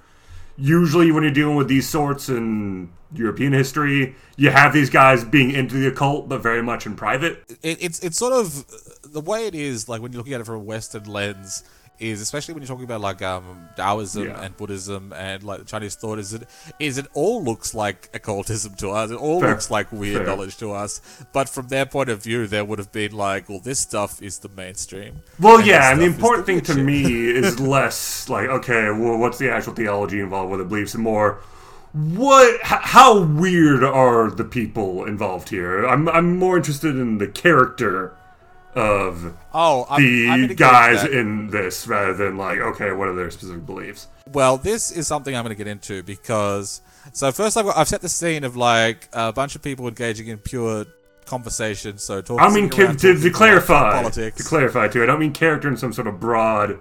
Usually, when you're dealing with these sorts in European history, you have these guys being into the occult, but very much in private. it, it's it's sort of uh, the way it is like when you're looking at it from a Western lens is especially when you're talking about like um, Taoism Yeah. and Buddhism and like Chinese thought is it is it all looks like occultism to us it all Fair. looks like weird Fair. knowledge to us but from their point of view there would have been like well this stuff is the mainstream Well, and yeah, and the important thing to me is less like, okay, well, what's the actual theology involved with it, beliefs, and more, what, how weird are the people involved here? I'm, I'm more interested in the character of oh I'm, the I'm gonna get into guys in this rather than like, okay, what are their specific beliefs? Well, this is something I'm going to get into because so first I've got, I've set the scene of like a bunch of people engaging in pure conversation. So talking. I mean, around to, to, to clarify, politics. to clarify too, I don't mean character in some sort of broad,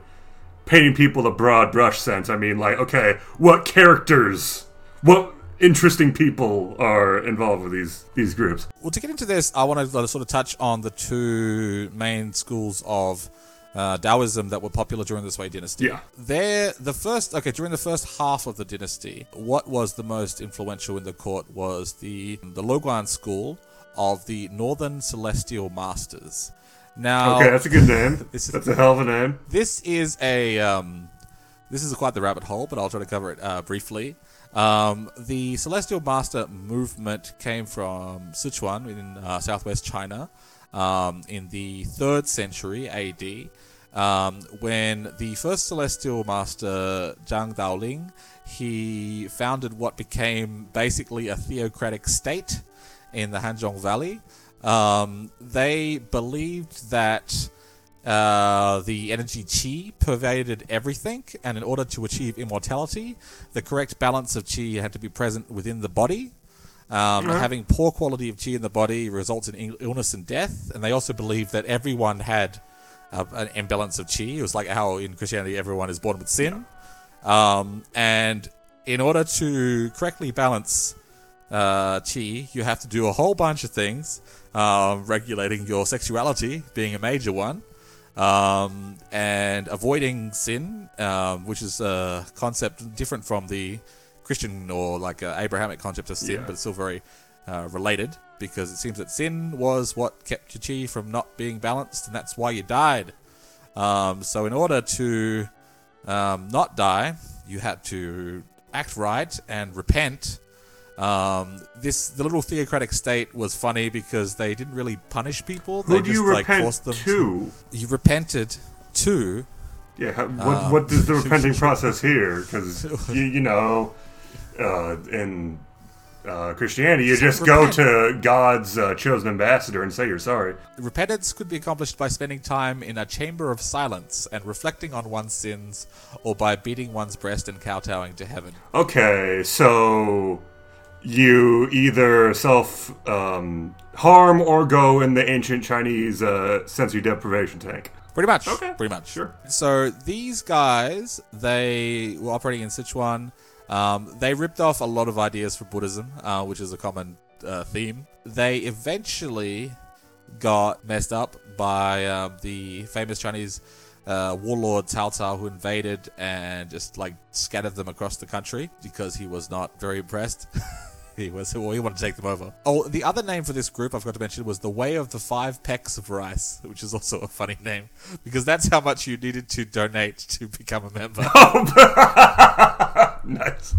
painting people a broad brush sense. I mean, like, okay, what characters, what interesting people are involved with these these groups? Well, to get into this, I want to sort of touch on the two main schools of uh, Taoism that were popular during the Sui dynasty. Yeah. There, the first, okay, during the first half of the dynasty, what was the most influential in the court was the the Louguan school of the Northern Celestial Masters. Now, Okay, that's a good name. This is- that's a hell of a name. this is a um, this is quite the rabbit hole, but I'll try to cover it uh, briefly. Um, the Celestial Master movement came from Sichuan in uh, southwest China um, in the third century AD, um, when the first Celestial Master Zhang Daoling he founded what became basically a theocratic state in the Hanzhong Valley. Um, they believed that uh, the energy chi pervaded everything, and in order to achieve immortality, the correct balance of chi had to be present within the body. Um, Having poor quality of chi in the body results in il- illness and death, and they also believed that everyone had uh, an imbalance of chi. It was like how in Christianity everyone is born with sin. Um, and in order to correctly balance uh, chi, you have to do a whole bunch of things, um, regulating your sexuality being a major one, um, and avoiding sin, um, which is a concept different from the Christian or like uh, Abrahamic concept of sin, Yeah. but it's still very uh, related because it seems that sin was what kept your chi from not being balanced, and that's why you died. Um, so, in order to um, not die, you had to act right and repent. Um, this the little theocratic state was funny because they didn't really punish people. Who they do just you like repent forced them to? You repented to. Yeah, what Uh, what is the repenting process here? Because you, you know, uh, in uh, Christianity, you just go to God's uh, chosen ambassador and say you're sorry. Repentance could be accomplished by spending time in a chamber of silence and reflecting on one's sins, or by beating one's breast and kowtowing to heaven. Okay, so you either self um, harm or go in the ancient Chinese uh, sensory deprivation tank. Pretty much. Okay, Pretty much. sure. So these guys, they were operating in Sichuan. Um, they ripped off a lot of ideas for Buddhism, uh, which is a common uh, theme. They eventually got messed up by um, the famous Chinese uh, warlord Cao Cao, who invaded and just like scattered them across the country because he was not very impressed. he was, well, he wanted to take them over. Oh, the other name for this group I forgot to mention was the Way of the Five Pecks of Rice, which is also a funny name because that's how much you needed to donate to become a member. nice.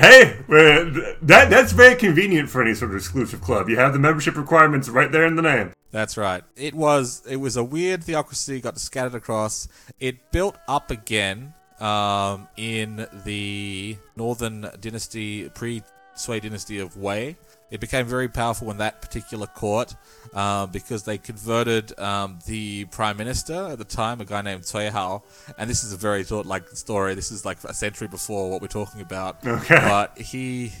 Hey, that that's very convenient for any sort of exclusive club. You have the membership requirements right there in the name. That's right. It was it was a weird theocracy, got scattered across. It built up again um, in the Northern Dynasty, pre Sui Dynasty of Wei. It became very powerful in that particular court uh, because they converted um, the prime minister at the time, a guy named Cui Hao. And this is a very short like story. This is like a century before what we're talking about. Okay. But he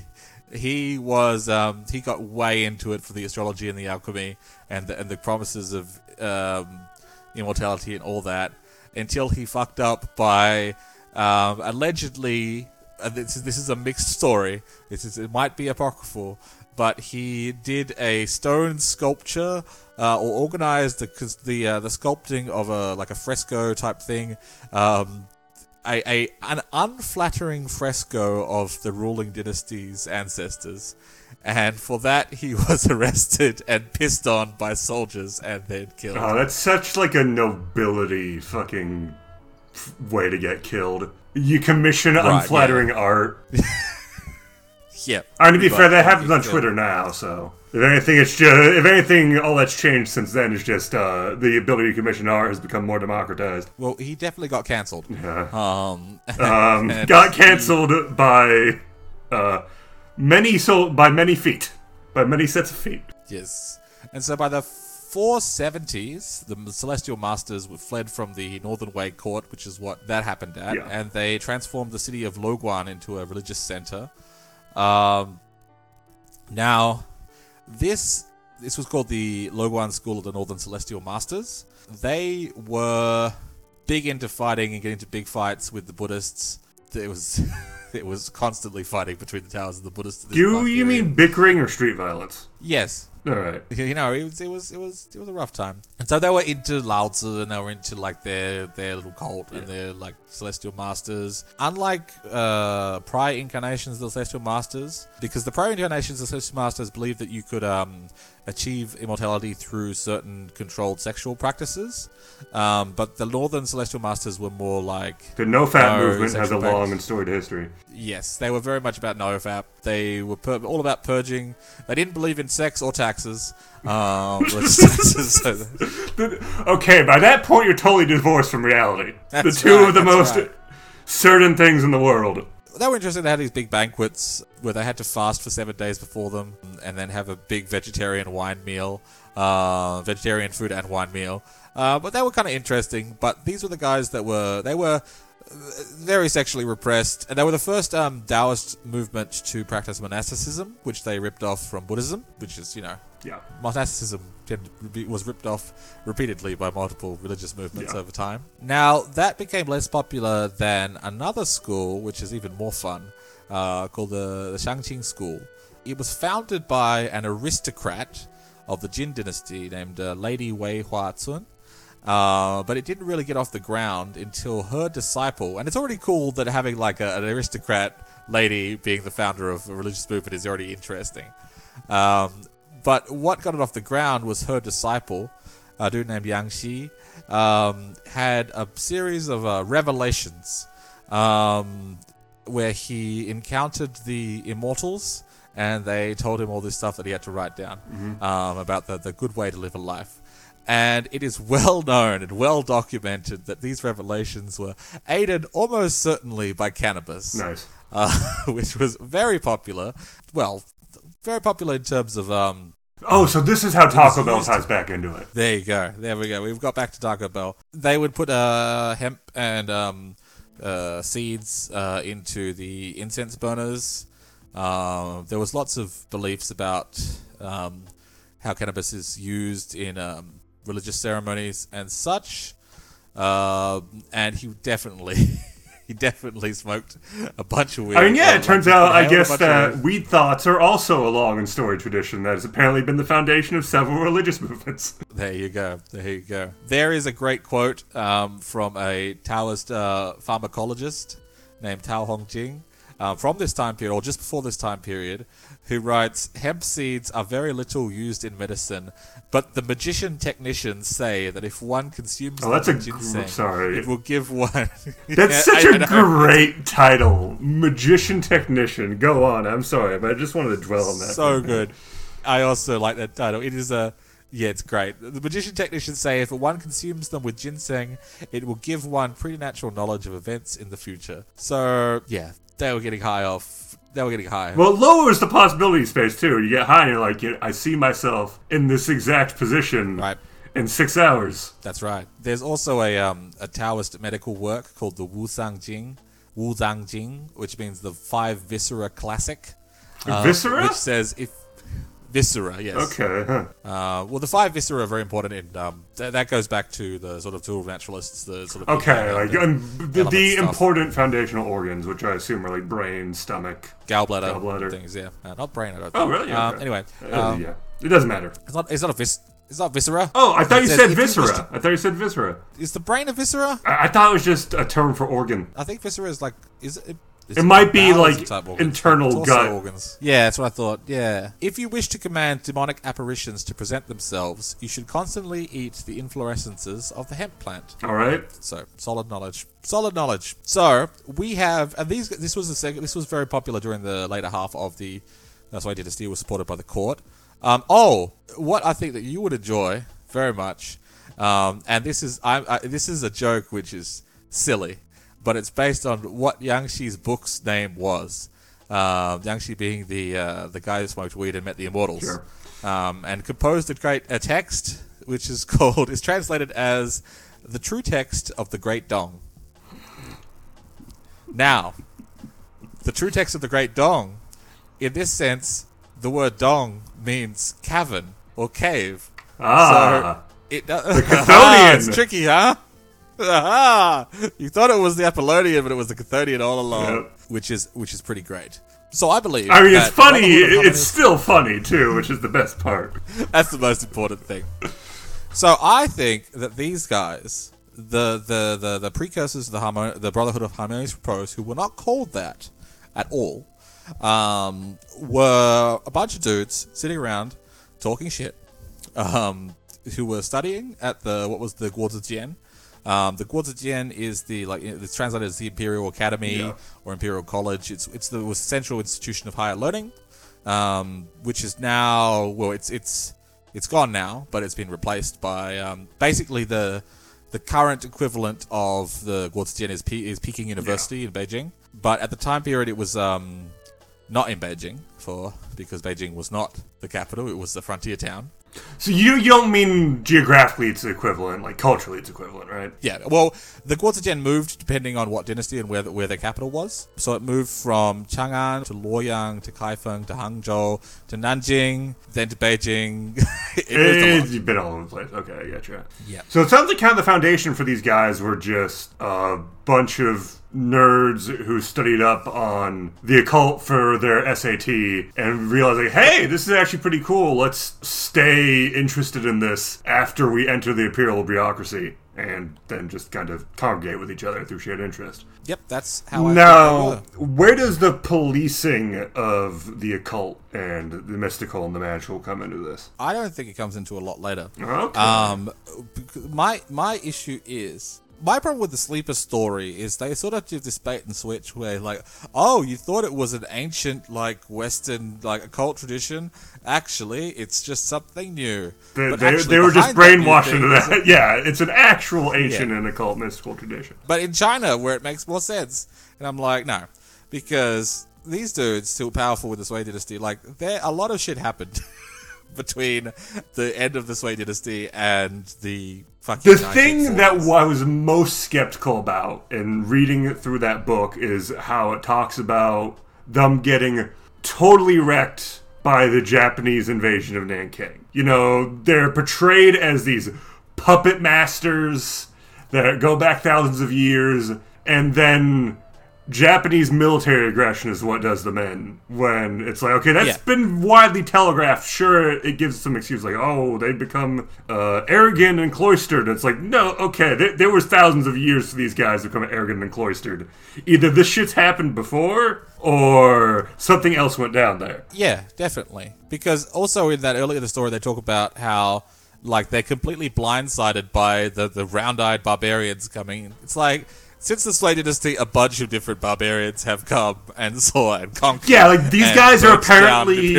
he was um, he got way into it for the astrology and the alchemy and the, and the promises of um, immortality and all that until he fucked up by um, allegedly. Uh, this is this is a mixed story. This is it might be apocryphal, but he did a stone sculpture uh, or organized the the uh, the sculpting of a like a fresco type thing. Um, a, a an unflattering fresco of the ruling dynasty's ancestors, and for that he was arrested and pissed on by soldiers and then killed. Oh, that's such like a nobility fucking way to get killed. You commission Right, unflattering art. Yep. I mean, to be fair, that happens on Twitter now. So if anything, it's just if anything, all that's changed since then is just uh, the ability to commission art has become more democratized. Well, he definitely got cancelled. Yeah. Um, Um, got he- canceled by uh, many so by many feet, by many sets of feet. Yes. And so by the 470s, the Celestial Masters fled from the Northern Wei court, which is what that happened at, Yeah. and they transformed the city of Louguan into a religious center. Um, now, this this was called the Louguan School of the Northern Celestial Masters. They were big into fighting and getting into big fights with the Buddhists. It was it was constantly fighting between the towers of the Buddhists. Do you period. mean bickering or street violence? yes? All right. you know, it was it was it was it was a rough time. And so they were into Lao Tzu and they were into like their their little cult and their like celestial masters. Unlike uh, prior incarnations of the celestial masters, because the prior incarnations of the celestial masters believed that you could um, achieve immortality through certain controlled sexual practices, um, but the northern celestial masters were more like The nofap No, movement has a sexual long and storied history. Yes, they were very much about nofap. They were pur- all about purging. They didn't believe in sex or taxes. Um, so- Okay, by that point, you're totally divorced from reality. the two right, of the most right. certain things in the world. They were interesting. They had these big banquets where they had to fast for seven days before them, and then have a big vegetarian wine meal, uh, vegetarian food and wine meal. Uh, but they were kind of interesting. But these were the guys that were they were very sexually repressed, and they were the first um, Taoist movement to practice monasticism, which they ripped off from Buddhism, which is you know Yeah. monasticism be- was ripped off repeatedly by multiple religious movements Yeah. over time. Now, that became less popular than another school, which is even more fun, uh, called the, the Shangqing School. It was founded by an aristocrat of the Jin dynasty named uh, Lady Wei Hua Cun. Uh, but it didn't really get off the ground until her disciple, and it's already cool that having like a, an aristocrat lady being the founder of a religious movement is already interesting. Um, but what got it off the ground was her disciple, a dude named Yang Xi, um, had a series of uh, revelations um, where he encountered the immortals and they told him all this stuff that he had to write down um, about the, the good way to live a life. And it is well known and well documented that these revelations were aided almost certainly by cannabis Nice. uh, which was very popular. Well, very popular in terms of um. Oh, so this is how Taco Bell ties back into it. There you go. There we go. We've got back to Taco Bell. They would put uh hemp and um uh, seeds uh, into the incense burners. Um, there was lots of beliefs about um, how cannabis is used in um, religious ceremonies and such. Um and he definitely he definitely smoked a bunch of weed. I mean, yeah, Uh, it turns like, out, I guess of that weed. weed thoughts are also a long and storied tradition that has apparently been the foundation of several religious movements. There you go. There you go. There is a great quote um, from a Taoist uh, pharmacologist named Tao Hongjing uh, from this time period, or just before this time period, who writes Hemp seeds are very little used in medicine, but the magician technicians say that if one consumes Oh, that's them a with gr- ginseng, sorry. it will give one. That's Yeah, such I- I a know. great title. Magician Technician. Go on. I'm sorry, but I just wanted to dwell on that. so good. I also like that title. It is a yeah, it's great. The magician technicians say if one consumes them with ginseng, it will give one preternatural knowledge of events in the future. So yeah, they were getting high off. They were getting high. Well, it lowers the possibility space, too. You get high and you're like, I see myself in this exact position Right. in six hours. That's right. There's also a um, a Taoist medical work called the Wu Zhang Jing, Wu Zhang Jing, which means the Five Viscera Classic. uh, Viscera? which says if viscera, yes. Okay, huh. Uh, well, the five viscera are very important, and um, th- that goes back to the sort of school of naturalists. The sort of Okay, uh, like the um, the, the important foundational organs, which I assume are like brain, stomach. gallbladder, gallbladder. things. Yeah, uh, not brain. I don't. Oh, think. really? Um, Okay. anyway, Uh, um, yeah, it doesn't matter. it's not. It's not a vis. It's not viscera. Oh, I thought It you said you viscera. to- I thought you said viscera. Is the brain a viscera? I, I thought it was just a term for organ. I think viscera is like. Is it? Is It might be, like, organs, internal torso gut. organs. Yeah, that's what I thought. Yeah. If you wish to command demonic apparitions to present themselves, you should constantly eat the inflorescences of the hemp plant. All right. So solid knowledge, solid knowledge. So we have, and these this was the second. This was very popular during the later half of the. That's why Dynasty was supported by the court. Um, oh, what I think that you would enjoy very much, um, and this is I, I this is a joke which is silly, but it's based on what Yangxi's book's name was. Um, Yangxi being the uh, the guy who smoked weed and met the immortals, Sure. um, and composed a great a text which is called is translated as the true text of the Great Dong. Now, the true text of the Great Dong, in this sense, the word dong means cavern or cave. Ah, It does. Chthonian. it's tricky, huh? Aha! you thought it was the Apollonian, but it was the Chthonian all along, Yep. which is which is pretty great. So I believe. I mean, it's funny. It's still funny too, which is the best part. That's the most important thing. So I think that these guys, the the the, the precursors of the Harmon- the Brotherhood of Harmonious Repose, who were not called that at all, um, were a bunch of dudes sitting around talking shit, um, who were studying at the what was the Guozijian. Um, the Guozijian is the like it's translated as the Imperial Academy Yeah. or Imperial College. It's it's the central institution of higher learning, um, which is now well, it's it's it's gone now, but it's been replaced by um, basically the the current equivalent of the Guozijian is, Pe- is Peking University in Beijing. But at the time period, it was um, not in Beijing for because Beijing was not the capital; it was the frontier town. So you you don't mean geographically it's equivalent, like culturally it's equivalent, right? Yeah, well, the Guozijian moved depending on what dynasty and where the, where their capital was. So it moved from Chang'an to Luoyang to Kaifeng to Hangzhou to Nanjing, then to Beijing. it eh, lot. It's been all over the place. Okay, I get you. Yeah. So it sounds like kind of the foundation for these guys were just a bunch of nerds who studied up on the occult for their SAT and realized like, hey, this is actually pretty cool. Let's stay interested in this after we enter the imperial bureaucracy and then just kind of congregate with each other through shared interest. Yep, that's how I Now, think they were. where does the policing of the occult and the mystical and the magical come into this? I don't think it comes into a lot later. Okay. Um, my my issue is my problem with the sleeper story is they sort of do this bait and switch where like, oh, you thought it was an ancient like Western like occult tradition. Actually, it's just something new. They, But they, actually they were just that brainwashed into is that. Yeah, it's an actual ancient Yeah. and occult mystical tradition. But in China, where it makes more sense, and I'm like, no, because these dudes still powerful with the Sui dynasty. Like, there a lot of shit happened between the end of the Sui dynasty and the fucking. The thing that I was most skeptical about in reading it through that book is how it talks about them getting totally wrecked by the Japanese invasion of Nanking. You know, they're portrayed as these puppet masters that go back thousands of years and then Japanese military aggression is what does them in. When it's like, okay, that's Yeah. been widely telegraphed. Sure, it gives some excuse like, oh, they become uh, arrogant and cloistered. It's like, no, okay, there, there was thousands of years for these guys to become arrogant and cloistered. Either this shit's happened before, or something else went down there. Yeah, definitely. Because also in that earlier in the story, they talk about how like they're completely blindsided by the the round-eyed barbarians coming. It's like since the Sui dynasty, a bunch of different barbarians have come and saw and conquered. Yeah, like these guys are apparently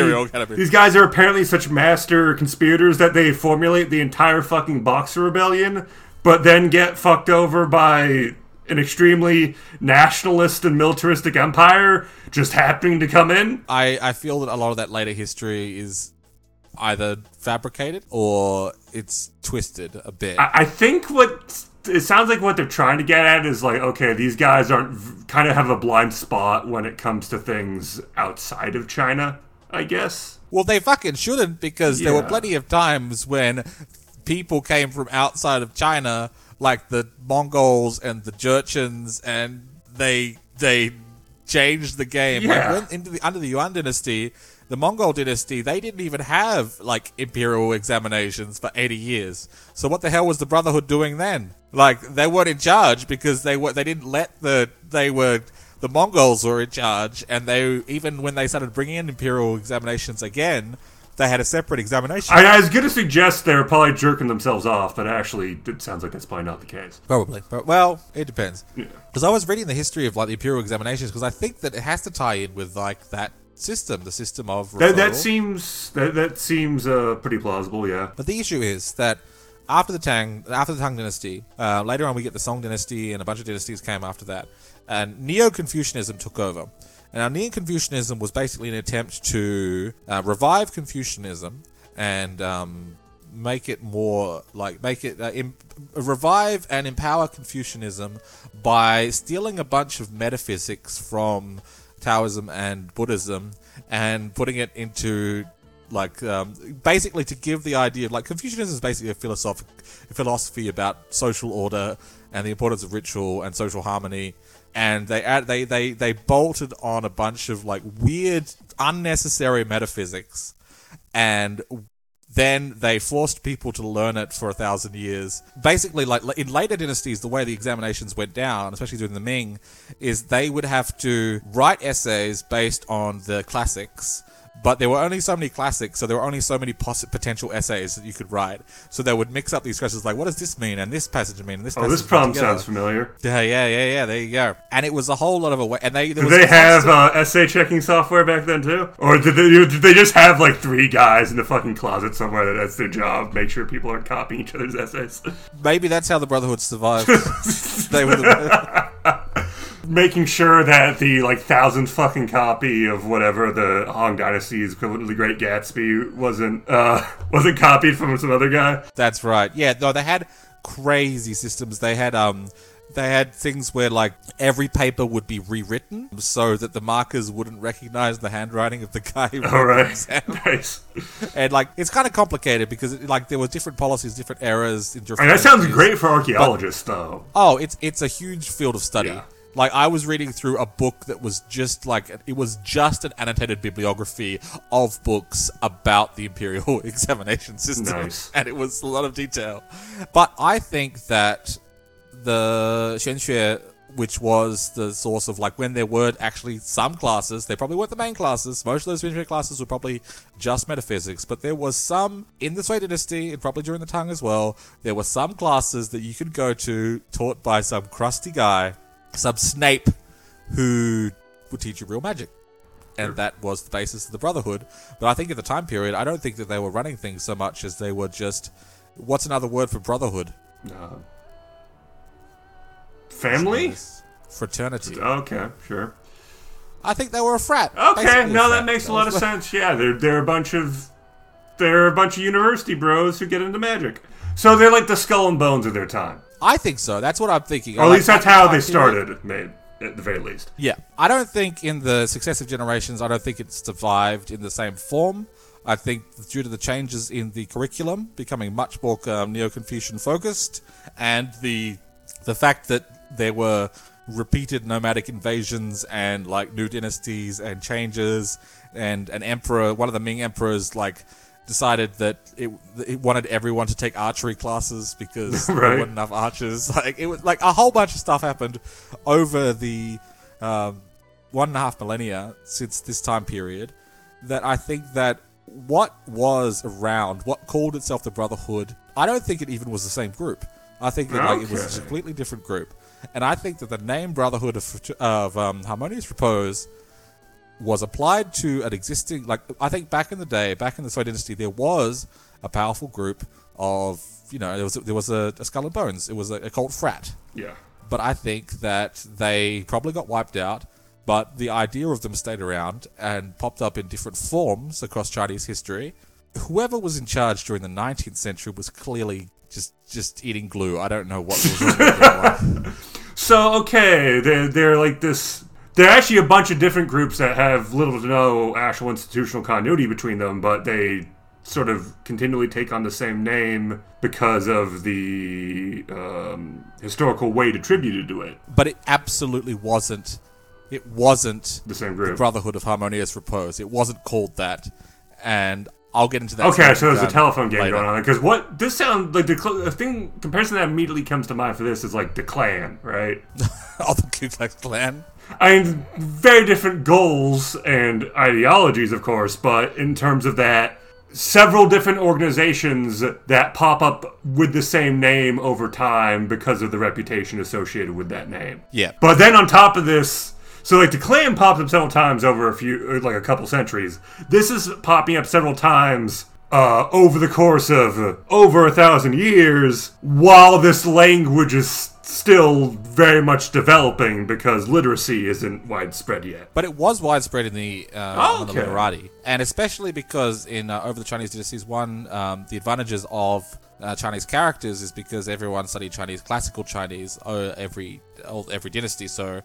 these guys are apparently such master conspirators that they formulate the entire fucking Boxer Rebellion, but then get fucked over by an extremely nationalist and militaristic empire just happening to come in. I, I feel that a lot of that later history is either fabricated or it's twisted a bit. I, I think what it sounds like what they're trying to get at is like, okay, these guys aren't kind of have a blind spot when it comes to things outside of China. I guess. Well, they fucking shouldn't because there were plenty of times when people came from outside of China, like the Mongols and the Jurchens, and they they changed the game. Yeah. Like into the, under the Yuan dynasty, the Mongol dynasty, they didn't even have like imperial examinations for 80 years. So what the hell was the Brotherhood doing then? Like they weren't in charge because they were they didn't let the they were the Mongols were in charge, and they even when they started bringing in imperial examinations again, they had a separate examination. I, I was going to suggest they're probably jerking themselves off, but actually, it sounds like that's probably not the case. Probably, but well, it depends. Yeah. Because I was reading the history of like the imperial examinations, because I think that it has to tie in with like that system, the system of That, that seems that that seems uh, pretty plausible. Yeah. But the issue is that after the Tang, after the Tang dynasty, uh, later on we get the Song dynasty and a bunch of dynasties came after that, and Neo-Confucianism took over. And now Neo-Confucianism was basically an attempt to uh, revive Confucianism and um, make it more like make it uh, revive and empower Confucianism by stealing a bunch of metaphysics from Taoism and Buddhism and putting it into like um, basically to give the idea of like Confucianism is basically a philosophic philosophy about social order and the importance of ritual and social harmony and they add they they they bolted on a bunch of like weird unnecessary metaphysics and then they forced people to learn it for a thousand years. Basically, like in later dynasties, the way the examinations went down, especially during the Ming, is they would have to write essays based on the classics. But there were only so many classics, so there were only so many poss- potential essays that you could write. So they would mix up these questions, like, what does this mean, and this passage mean, and this. Oh, this together. sounds familiar. Yeah, yeah, yeah, yeah. There you go. And it was a whole lot of a way. And they there Did they have uh, essay checking software back then too, or did they, did they just have like three guys in the fucking closet somewhere that that's their job, make sure people aren't copying each other's essays, maybe that's how the Brotherhood survived. they were the, making sure that the like thousandth fucking copy of whatever the Han Dynasty's equivalent to the Great Gatsby wasn't uh, wasn't copied from some other guy. That's right. Yeah, no, they had crazy systems. They had um they had things where like every paper would be rewritten so that the markers wouldn't recognize the handwriting of the guy who wrote All the right, nice. And like it's kind of complicated because it, like there were different policies, different eras in different mean, that sounds great for archaeologists, though. Oh, it's it's a huge field of study. Yeah. Like I was reading through a book that was just like it was just an annotated bibliography of books about the imperial examination system, Nice. and it was a lot of detail. But I think that the Xuanxue, which was the source of like when there weren't actually some classes, they probably weren't the main classes. Most of those Xuanxue classes were probably just metaphysics, but there was some in the Sui dynasty and probably during the Tang as well. There were some classes that you could go to taught by some crusty guy, some Snape, who would teach you real magic. And that was the basis of the Brotherhood. But I think at the time period, I don't think that they were running things so much as they were just. What's another word for brotherhood? Uh, family? Fraternity. Okay, sure. I think they were a frat. Okay, no, that makes a lot of sense. Yeah, they're they're a bunch of they're a bunch of university bros who get into magic. So they're like the skull and bones of their time, I think so. That's what I'm thinking. or at least that's how they started. Made at the very least. Yeah, I don't think in the successive generations, I don't think it's survived in the same form. I think due to the changes in the curriculum becoming much more um, neo-Confucian focused, and the the fact that there were repeated nomadic invasions and like new dynasties and changes and an emperor one of the Ming emperors like decided that it, it wanted everyone to take archery classes because there weren't enough archers. Like it was like a whole bunch of stuff happened over the um, one and a half millennia since this time period that I think that what was around, what called itself the Brotherhood, I don't think it even was the same group. I think that like, it was a completely different group, and I think that the name Brotherhood of, of um, Harmonious Repose was applied to an existing like I think back in the day, back in the Sui dynasty, there was a powerful group of you know there was there was a, a Skull and Bones, it was a, a cult frat, Yeah. but I think that they probably got wiped out. But the idea of them stayed around and popped up in different forms across Chinese history. Whoever was in charge during the 19th century was clearly just just eating glue. I don't know what was wrong with them. So okay, they're, they're like this. There are actually a bunch of different groups that have little to no actual institutional continuity between them, but they sort of continually take on the same name because of the um, historical weight attributed to it. But it absolutely wasn't. It wasn't The same group. Brotherhood of Harmonious Repose. It wasn't called that, and I'll get into that. Okay, so there's a telephone game later. going on because what this sounds like the, the thing comparison that immediately comes to mind for this is like the Klan, right? Oh, the Ku Klux Klan. I mean, very different goals and ideologies, of course, but in terms of that, several different organizations that pop up with the same name over time because of the reputation associated with that name. Yeah. But then on top of this, so like the Klan popped up several times over a few, uh, like a couple centuries. This is popping up several times uh, over the course of over a thousand years, while this language is still very much developing because literacy isn't widespread yet. But it was widespread in the uh, Oh, on the okay. literati, and especially because in uh, over the Chinese dynasties, one um, the advantages of uh, Chinese characters is because everyone studied Chinese classical Chinese uh, every all- every dynasty. So,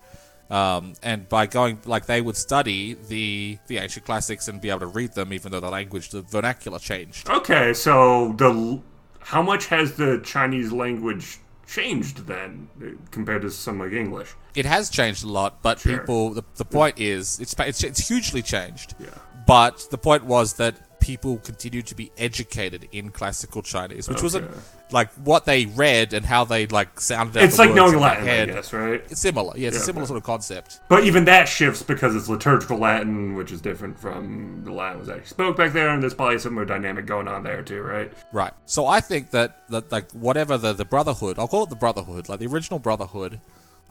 um, and by going like they would study the the ancient classics and be able to read them, even though the language, the vernacular changed. Okay, so the how much has the Chinese language changed then uh, compared to something like English? It has changed a lot, but Sure. people the, the point is it's, it's it's hugely changed. Yeah. But the point was that people continued to be educated in classical Chinese, which wasn't like what they read and how they like sounded. out It's the like knowing Latin, I guess, right? It's similar, yeah. It's Yeah, a similar okay. sort of concept. But even that shifts because it's liturgical Latin, which is different from the Latin was actually spoke back there, and there's probably some more dynamic going on there too, right? Right. So I think that that like whatever the the Brotherhood, I'll call it the Brotherhood, like the original Brotherhood.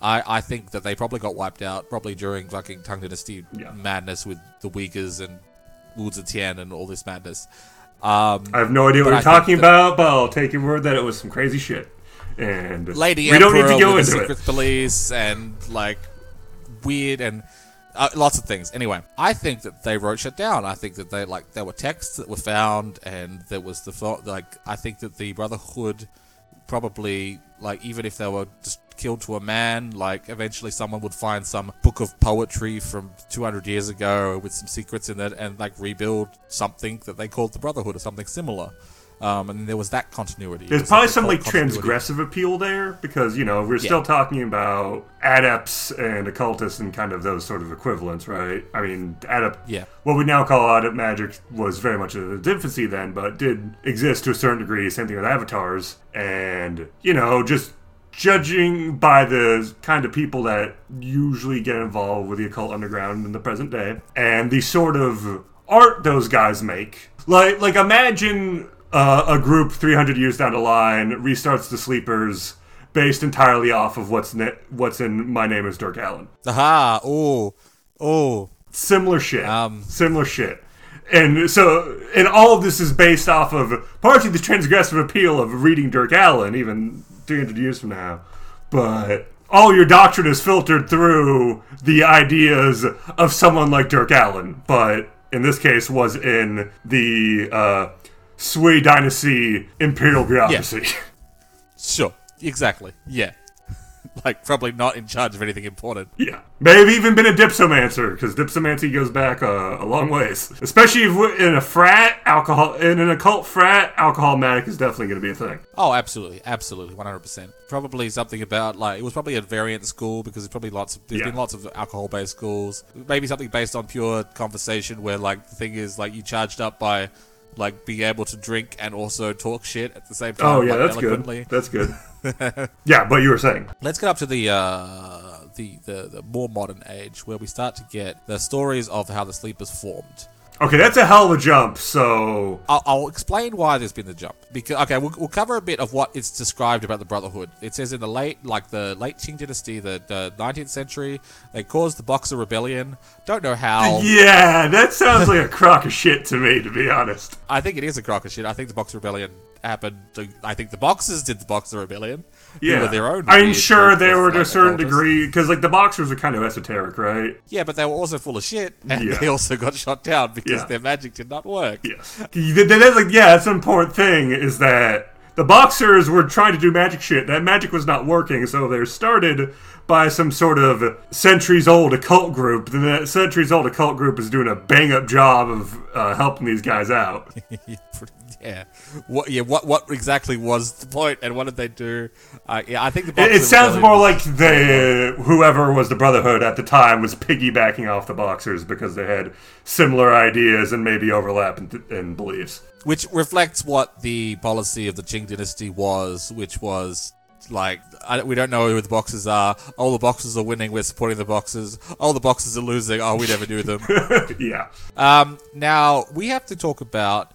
I, I think that they probably got wiped out probably during fucking Tang Dynasty Yeah. madness with the Uyghurs and Wu Zetian and all this madness. Um, I have no idea what you're talking about, but I'll take your word that it was some crazy shit. And Lady we don't need to go into secret it. police and like weird and uh, lots of things. Anyway, I think that they wrote shit down. I think that they like there were texts that were found, and there was the like I think that the Brotherhood probably like even if they were just killed to a man, like eventually someone would find some book of poetry from 200 years ago with some secrets in it, and like rebuild something that they called the Brotherhood or something similar. Um, and there was that continuity. There's probably some like transgressive appeal there because you know we're still talking about adepts and occultists and kind of those sort of equivalents, right? I mean, adept, Yeah. what we now call adept magic was very much in its infancy then, but did exist to a certain degree. Same thing with avatars, and you know, just judging by the kind of people that usually get involved with the occult underground in the present day, and the sort of art those guys make, like like imagine uh, a group 300 years down the line restarts the sleepers based entirely off of what's ne- what's in my name is Dirk Allen Aha! Oh, oh. similar shit Um, similar shit and so and all of this is based off of partially the transgressive appeal of reading Dirk Allen even 300 years from now but all your doctrine is filtered through the ideas of someone like Dirk Allen but in this case was in the uh, Sui dynasty imperial bureaucracy Sure, exactly. Yeah. Like probably not in charge of anything important. Yeah, may have even been a dipsomancer because dipsomancy goes back uh, a long ways. Especially if we're in a frat, alcohol in an occult frat, alcohol matic is definitely going to be a thing. Oh, absolutely, absolutely, one hundred percent. Probably something about like it was probably a variant school because there's probably lots of there's Yeah. been lots of alcohol based schools. Maybe something based on pure conversation where like the thing is like you charged up by like being able to drink and also talk shit at the same time. Oh yeah, like, that's eloquently. good. That's good. yeah, but you were saying. Let's get up to the, uh, the the the more modern age where we start to get the stories of how the sleepers formed. Okay, that's a hell of a jump. So I'll, I'll explain why there's been the jump. Because okay, we'll, we'll cover a bit of what it's described about the Brotherhood. It says in the late, like the late Qing Dynasty, the, the 19th century, they caused the Boxer Rebellion. Don't know how. yeah, that sounds like a crock of shit to me, to be honest. I think it is a crock of shit. I think the Boxer Rebellion happened. I think the Boxers did the Boxer Rebellion. Yeah, their own. I'm sure they were to a certain degree because like the boxers are kind of esoteric, right? Yeah, but they were also full of shit, and Yeah. they also got shot down because Yeah. their magic did not work. Yes. That- That's like yeah, that's an important thing is that the boxers were trying to do magic shit. That magic was not working, so they're started by some sort of centuries old occult group. Then that centuries old occult group is doing a bang up job of uh, helping these guys out. yeah. What? Yeah. What? What exactly was the point, and what did they do? Uh, yeah, I think the It, it sounds Rebellion more like the whoever was the Brotherhood at the time was piggybacking off the Boxers because they had similar ideas and maybe overlap in, in beliefs. which reflects what the policy of the Qing dynasty was, which was like I, we don't know who the boxers are. All the boxers are winning. We're supporting the boxers. All the boxers are losing. Oh, we never knew them. yeah. um, now we have to talk about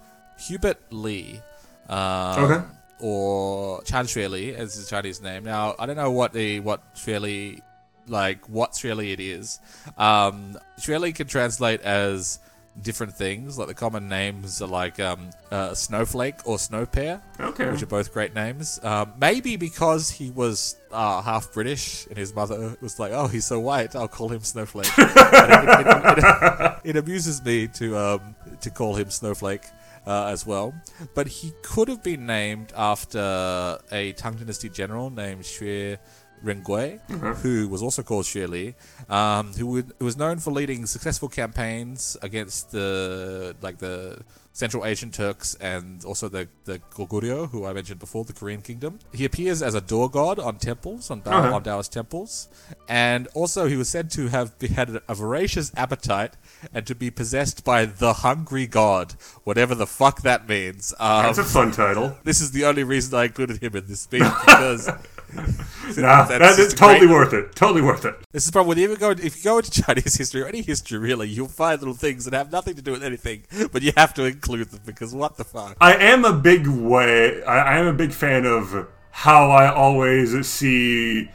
Hubert Lee. Um, Okay. Or Chan Xue Li, as his Chinese name. Now I don't know what the what Xue Li like what Xue Li it is. Um, Li can translate as different things. Like the common names are like um, uh, Snowflake or Snow Pear, Okay. which are both great names. Um, maybe because he was uh, half British and his mother was like, "Oh, he's so white, I'll call him Snowflake." It, it- it- it- it amuses me to um, to call him Snowflake. Uh, as well, but he could have been named after a Tang Dynasty general named Xue Rengui, who was also called Xue Li, um, who, would, who was known for leading successful campaigns against the like the Central Asian Turks and also the the Goguryeo, who I mentioned before, the Korean kingdom. He appears as a door god on temples, on, Dao, Uh-huh. on Taoist temples, and also he was said to have had a voracious appetite and to be possessed by the hungry god, whatever the fuck that means. Um, That's a fun title. this is the only reason I included him in this speech because Nah, That's that is totally great- worth it. Totally worth it. this is probably when you ever go if you go into Chinese history or any history really, you'll find little things that have nothing to do with anything, but you have to include them because what the fuck? I am a big way. I, I am a big fan of how I always see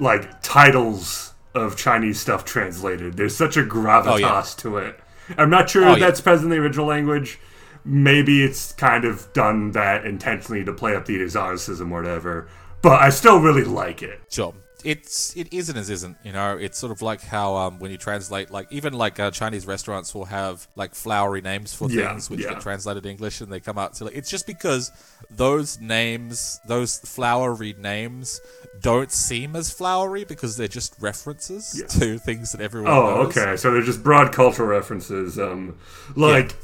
like titles of Chinese stuff translated. There's such a gravitas Oh, yeah. to it. I'm not sure Oh, if yeah. that's present in the original language. Maybe it's kind of done that intentionally to play up the exoticism or whatever. But I still really like it. Sure. It's it is and isn't You know, it's sort of like how um, when you translate, like even like uh, Chinese restaurants will have like flowery names for Yeah, things which yeah. get translated to English, and they come out to like it's just because those names, those flowery names, don't seem as flowery because they're just references Yeah. to things that everyone Oh, knows. okay. So they're just broad cultural references. Um, like,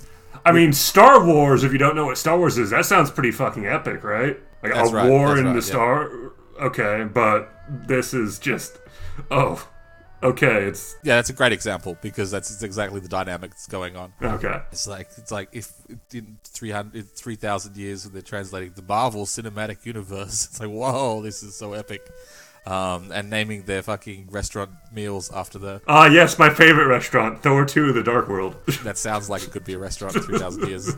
I mean, Star Wars. If you don't know what Star Wars is, that sounds pretty fucking epic, right? Like That's a right, war in right, the yeah. Star. Okay, but this is just. Oh, okay. It's Yeah, that's a great example because that's exactly the dynamic that's going on. okay. It's like it's like if in 300 3000 years when they're translating the Marvel Cinematic Universe, it's like whoa, this is so epic. Um, and naming their fucking restaurant meals after the Ah, yes, my favorite restaurant, Thor Two: The Dark World. that sounds like it could be a restaurant in 3000 years.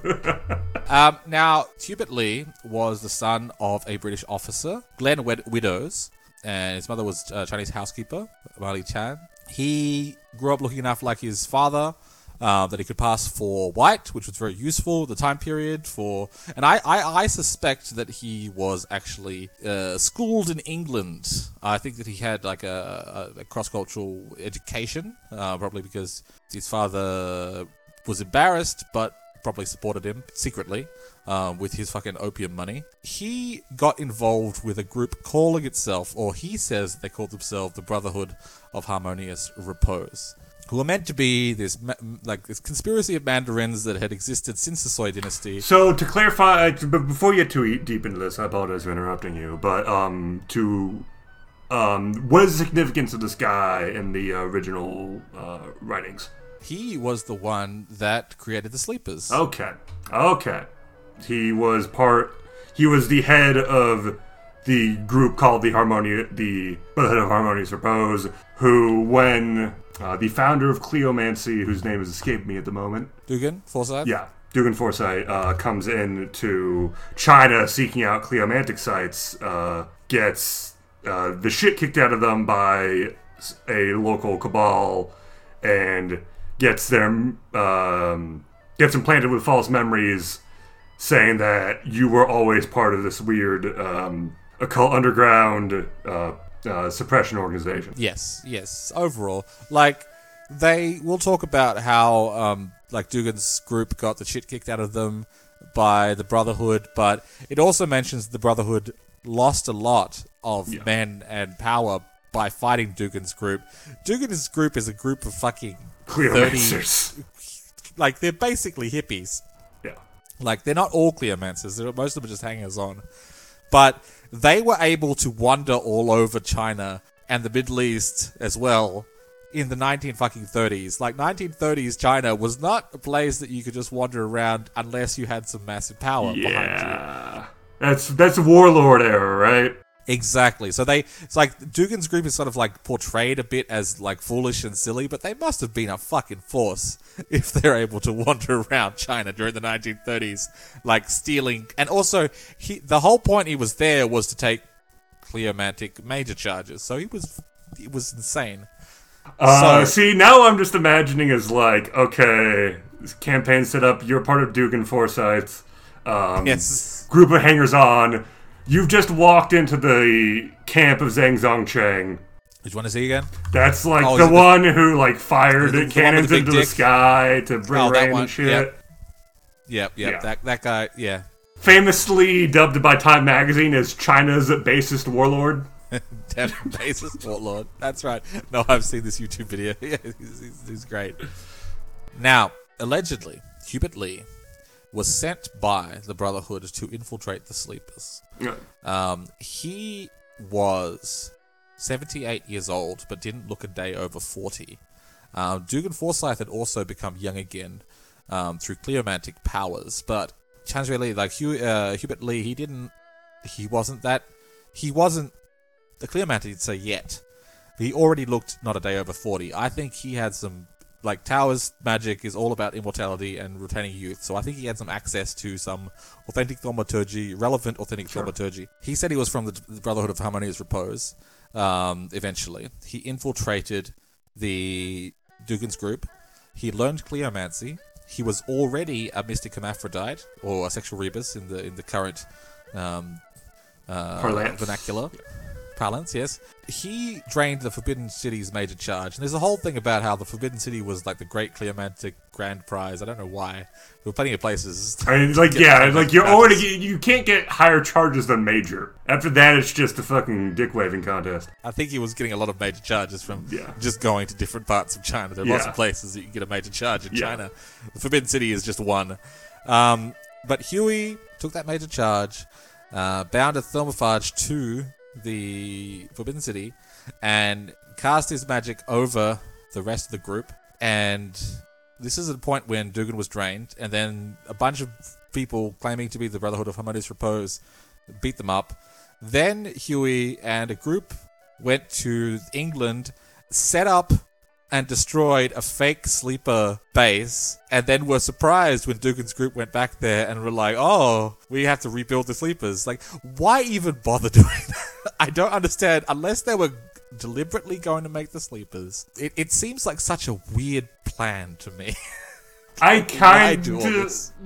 Um, now, Hubert Lee was the son of a British officer, Glenn Wed- Widows, and his mother was a Chinese housekeeper, Marley Chan. He grew up looking enough like his father uh, that he could pass for white, which was very useful the time period. For and I, I, I suspect that he was actually uh, schooled in England. I think that he had like a, a, cross cultural education, uh, probably because his father was embarrassed, but probably supported him secretly um, with his fucking opium money. He got involved with a group calling itself, or he says they called themselves the Brotherhood of Harmonious Repose. Who are meant to be this like this conspiracy of mandarins that had existed since the Sui dynasty. So to clarify, uh, before you get too deep into this, I apologize for interrupting you. But um, to um, what is the significance of this guy in the original uh, writings? He was the one that created the sleepers. Okay, okay. He was part. He was the head of the group called the Harmonia, the Brotherhood of Harmonious Repose. Who, when uh, the founder of Cleomancy, whose name has escaped me at the moment, Dugan, Forsyth? yeah, Dugan Forsyth uh, comes in to China seeking out Cleomantic sites, uh, gets uh, the shit kicked out of them by a local cabal, and gets them um, gets implanted with false memories, saying that you were always part of this weird um, occult underground uh, suppression organization. Yes, yes. Overall, like they will talk about how um, like Dugan's group got the shit kicked out of them by the Brotherhood, but it also mentions the Brotherhood lost a lot of Yeah. men and power by fighting Dugan's group. Dugan's group is a group of fucking thirty, Cleomancers. like they're basically hippies. Yeah. Like they're not all cleomancers. They're, most of them are just hangers on. But they were able to wander all over China and the Middle East as well in the 19 fucking 30s. Like 1930s China was not a place that you could just wander around unless you had some massive power behind you. Yeah. That's that's warlord era, right? Exactly. So they, it's like Dugan's group is sort of like portrayed a bit as like foolish and silly, but they must have been a fucking force if they're able to wander around China during the 1930s, like stealing. And also, he, the whole point he was there was to take Cleomantic major charges. So he was, it was insane. Uh, So- see, now I'm just imagining as like, okay, this campaign set up. You're part of Dugan Forsyth. Um, Yes. Group of hangers on. You've just walked into the camp of Zhang Zongchang. Did you want to see again? That's like Oh, the it the- one who like fired The- the cannons the into the sky to oh, bring Oh, rain one, and shit. yep. Yep, yep. Yeah. That that guy, yeah. Famously dubbed by Time Magazine as China's basest warlord. Basis warlord. That's right. No, I've seen this YouTube video. Yeah, he's, he's, he's great. Now, allegedly, Hubert Lee was sent by the Brotherhood to infiltrate the Sleepers. Yeah. Um, he was 78 years old, but didn't look a day over 40. Um, Dugan Forsyth had also become young again um, through cleomantic powers, but Chan's really like Hugh, uh, Hubert Lee. He didn't. He wasn't that. He wasn't the cleomantic say yet. He already looked not a day over 40. I think he had some. Like Taoist magic is all about immortality and retaining youth, so I think he had some access to some authentic thaumaturgy, relevant authentic thaumaturgy. He said he was from the, the Brotherhood of Harmonious Repose. Um, eventually, he infiltrated the Dugan's group. He learned cleomancy. He was already a mystic hermaphrodite or a sexual rebus in the in the current um, uh, vernacular parlance. Yes, he drained the Forbidden City's major charge, and there's a whole thing about how the Forbidden City was like the Great Cleomantic Grand Prize. I don't know why. There were plenty of places. I mean, like, yeah, like you're already you can't get higher charges than major. After that, it's just a fucking dick waving contest. I think he was getting a lot of major charges from Yeah. just going to different parts of China. There are lots of places that you can get a major charge in Yeah. China. The Forbidden City is just one. Um, but Huey took that major charge, uh, bound a thermophage to the Forbidden City, and cast his magic over the rest of the group. And this is the point when Dugan was drained, and then a bunch of people claiming to be the Brotherhood of Harmonious Repose beat them up. Then Huey and a group went to England, set up and destroyed a fake sleeper base, and then were surprised when Dugan's group went back there and were like, "Oh, we have to rebuild the sleepers." Like, why even bother doing that? I don't understand. Unless they were deliberately going to make the sleepers, it, it seems like such a weird plan to me. I kind of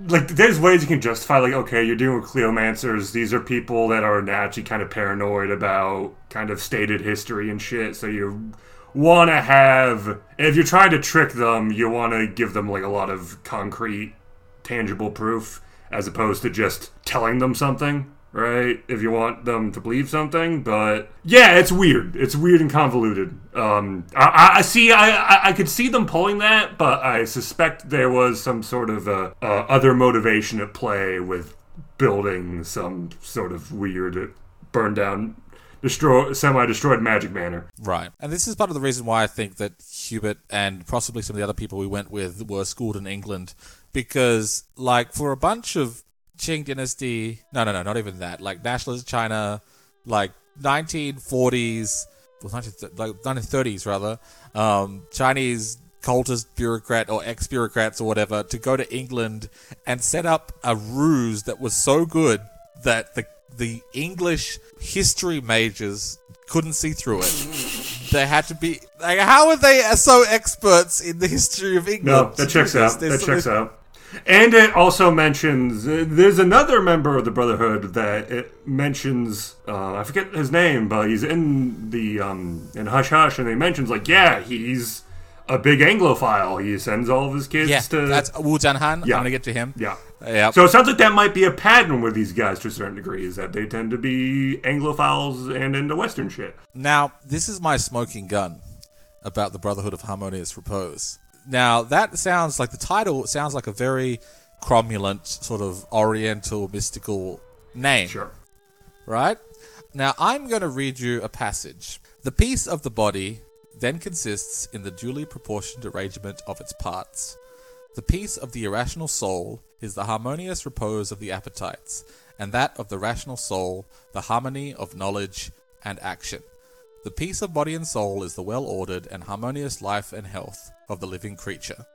like. There's ways you can justify, like, okay, you're dealing with Cleomancers. These are people that are naturally kind of paranoid about kind of stated history and shit. So you want to have, if you're trying to trick them, you want to give them like a lot of concrete, tangible proof as opposed to just telling them something, right? If you want them to believe something, but yeah, it's weird. It's weird and convoluted. Um, I, I see. I, I could see them pulling that, but I suspect there was some sort of uh, uh, other motivation at play with building some sort of weird, burned down, destroy semi-destroyed magic manor. Right. And this is part of the reason why I think that Hubert and possibly some of the other people we went with were schooled in England. Because, like, for a bunch of Qing dynasty, no, no, no, not even that, like nationalist China, like 1940s, well, 19, like 1930s rather, um, Chinese cultist bureaucrat or ex bureaucrats or whatever to go to England and set up a ruse that was so good that the the English history majors couldn't see through it. They had to be like, how are they so experts in the history of England? No, that checks out. That checks out. And it also mentions uh, there's another member of the Brotherhood that it mentions. Uh, I forget his name, but he's in the um, in Hush Hush, and he mentions like, yeah, he's a big Anglophile. He sends all of his kids Yeah, to that's Wu Jianhan. Yeah. I'm gonna get to him. yeah. Yeah. So it sounds like that might be a pattern with these guys to a certain degree, is that they tend to be Anglophiles and into Western shit. Now, this is my smoking gun about the Brotherhood of Harmonious Repose. Now, that sounds like the title sounds like a very cromulent, sort of oriental, mystical name. Sure. right? Now, I'm going to read you a passage. The piece of the body then consists in the duly proportioned arrangement of its parts. The peace of the irrational soul is the harmonious repose of the appetites, and that of the rational soul, the harmony of knowledge and action. The peace of body and soul is the well ordered and harmonious life and health of the living creature.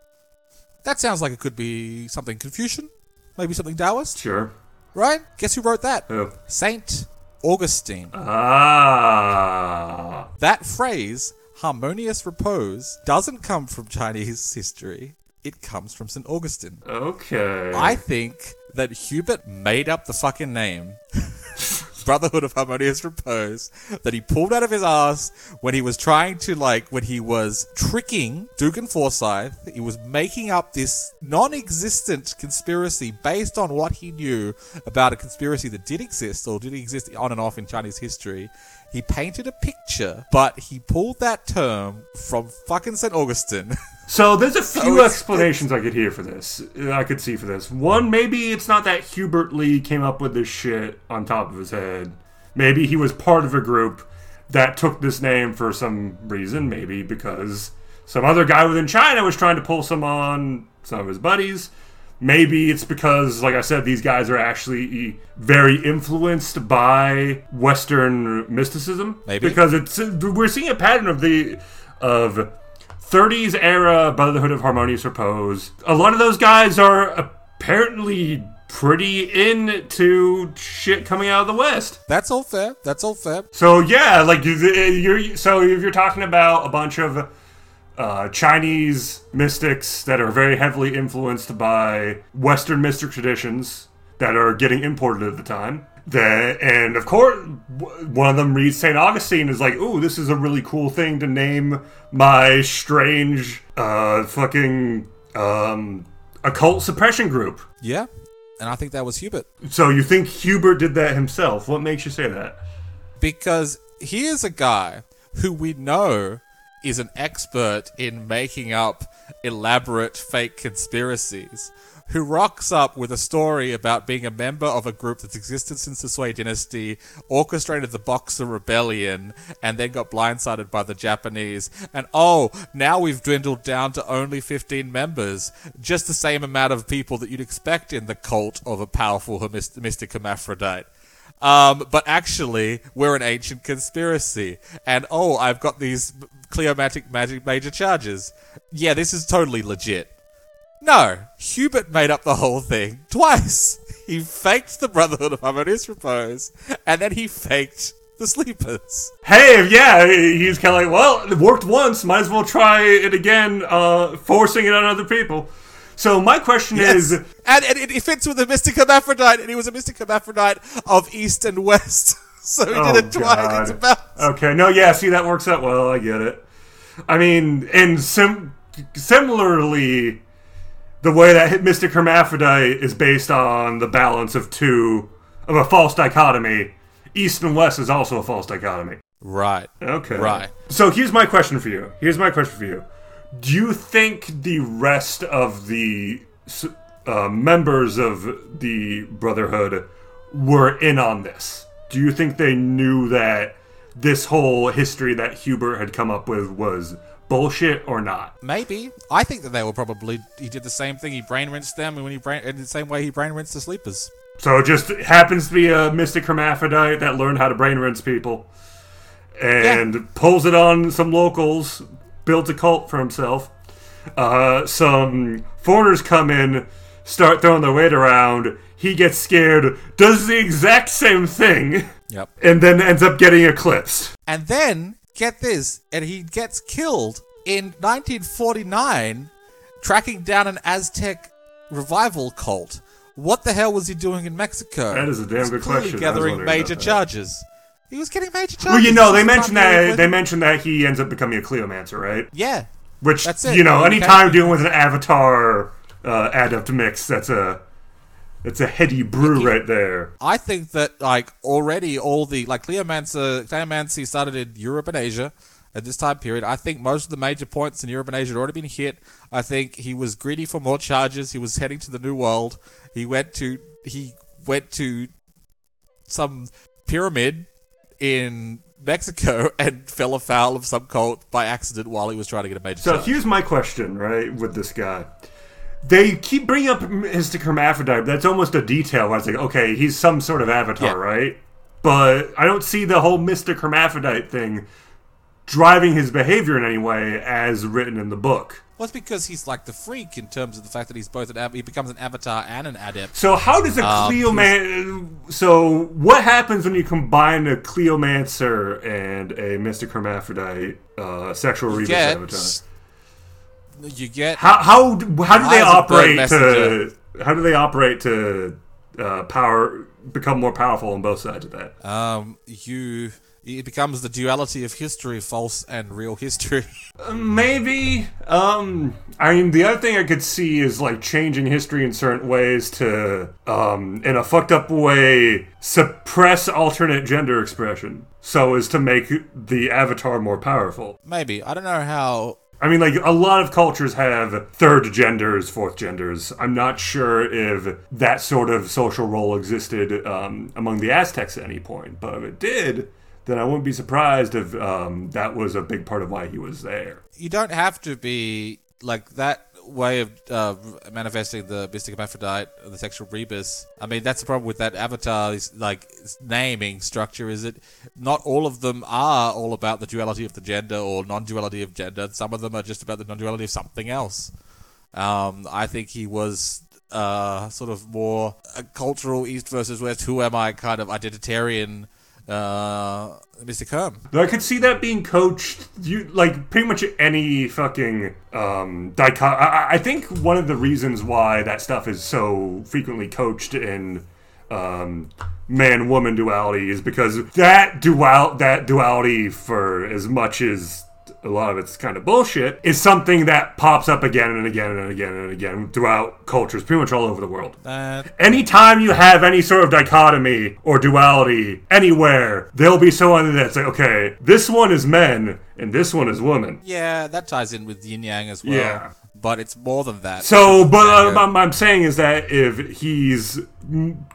That sounds like it could be something Confucian, maybe something Taoist, Sure. right? Guess who wrote that? Who? Saint Augustine. Ah. That phrase, harmonious repose, doesn't come from Chinese history. It comes from St. Augustine. Okay. I think that Hubert made up the fucking name. Brotherhood of Harmonious Repose that he pulled out of his ass when he was trying to like when he was tricking Dugan Forsyth. He was making up this non-existent conspiracy based on what he knew about a conspiracy that did exist or did exist on and off in Chinese history. He painted a picture, but he pulled that term from fucking St. Augustine. So there's a oh, few it's- explanations I could hear for this. I could see for this. One, maybe it's not that Hubert Lee came up with this shit on top of his head. Maybe he was part of a group that took this name for some reason. Maybe because some other guy within China was trying to pull some on some of his buddies. Maybe it's because, like I said, these guys are actually very influenced by Western mysticism. Maybe. because it's we're seeing a pattern of the of 30s era Brotherhood of Harmonious Repose. A lot of those guys are apparently pretty into shit coming out of the West. That's all fair. That's all fair. So yeah, like you- you're so if you're talking about a bunch of uh, Chinese mystics that are very heavily influenced by Western mystic traditions that are getting imported at the time. That and of course, one of them reads Saint Augustine is like, "Ooh, this is a really cool thing to name my strange, uh, fucking um, occult suppression group." Yeah. And I think that was Hubert. So you think Hubert did that himself? What makes you say that? because he is a guy who we know is an expert in making up elaborate fake conspiracies who rocks up with a story about being a member of a group that's existed since the Sui dynasty, orchestrated the Boxer Rebellion, and then got blindsided by the Japanese. And oh, now we've dwindled down to only 15 members, just the same amount of people that you'd expect in the cult of a powerful mystic hermaphrodite. Um, but actually, we're an ancient conspiracy. And oh, I've got these Cleomantic magic major charges. Yeah, this is totally legit. No, Hubert made up the whole thing twice. He faked the Brotherhood of Harmonious Repose, and then he faked the Sleepers. Hey, yeah, he's kind of like, well, it worked once, might as well try it again, uh, forcing it on other people. So my question is, and, and it, it fits with the Mystic Hermaphrodite, and he was a Mystic Hermaphrodite of East and West. So he Oh, did it twice. Okay, no, yeah, see, that works out well. I get it. I mean, and sim- similarly, the way that Mystic Hermaphrodite is based on the balance of two of a false dichotomy, East and West is also a false dichotomy. Right. Okay. Right. So here's my question for you. Here's my question for you. Do you think the rest of the uh, members of the Brotherhood were in on this? Do you think they knew that this whole history that Hubert had come up with was bullshit or not? Maybe. I think that they were probably. He did the same thing. He brain rinsed them, and when he brain in the same way he brain rinsed the sleepers. So it just happens to be a mystic hermaphrodite that learned how to brain rinse people and pulls it on some locals, builds a cult for himself. Uh, some foreigners come in, start throwing their weight around. He gets scared, does the exact same thing, Yep. and then ends up getting eclipsed. And then get this, and he gets killed in 1949, tracking down an Aztec revival cult. What the hell was he doing in Mexico? That is a damn good question. Gathering major charges. He was getting major charges. Well, you know, they mentioned that with- they mentioned that he ends up becoming a Cleomancer, right? Yeah. Which That's it. you know, Okay. anytime dealing with an Avatar uh, adept mix, that's a that's a heady brew right there. I think that like already all the like Cleomancer, Cleomancy started in Europe and Asia at this time period. I think most of the major points in Europe and Asia had already been hit. I think he was greedy for more charges. He was heading to the New World. He went to he went to some pyramid in Mexico and fell afoul of some cult by accident while he was trying to get a major So charge. here's my question, right, with this guy. They keep bringing up Mystic Hermaphrodite, that's almost a detail where it's like, okay, he's some sort of avatar, Yeah. right? But I don't see the whole Mystic Hermaphrodite thing driving his behavior in any way as written in the book. well, it's because he's like the freak in terms of the fact that he's both an av- he becomes an avatar and an adept. So how does a Um, So what happens when you combine a Cleomancer and a Mystic Hermaphrodite uh, sexual rebus avatar? You get How how do- how do they Eyes of bird operate to how do they operate to uh, power become more powerful on both sides of that? um you it becomes the duality of history false and real history Maybe. Um, I mean, the other thing I could see is like changing history in certain ways to, um, in a fucked up way, suppress alternate gender expression so as to make the avatar more powerful. maybe i don't know how I mean, like, a lot of cultures have third genders, fourth genders. I'm not sure if that sort of social role existed um, among the Aztecs at any point, but if it did, then I wouldn't be surprised if um, that was a big part of why he was there. you don't have to be like that way of uh, manifesting the mystic hermaphrodite the sexual rebus i mean that's the problem with that avatar is like naming structure is it? Not all of them are all about the duality of the gender or non-duality of gender. Some of them are just about the non-duality of something else. Um, i think he was uh, sort of more a cultural east versus west who am i kind of identitarian uh, Herm. Though I could see that being coached, you like pretty much any fucking um, dichot. I, I- think one of the reasons why that stuff is so frequently coached in um, man-woman duality is because that dual that duality, for as much as a lot of it's kind of bullshit, is something that pops up again and again and again and again throughout cultures, pretty much all over the world. That Anytime you have any sort of dichotomy or duality anywhere, there'll be someone that's like, okay, this one is men and this one is woman. yeah, that ties in with yin yang as well. Yeah. But it's more than that. So, but uh. I'm, I'm saying is that if he's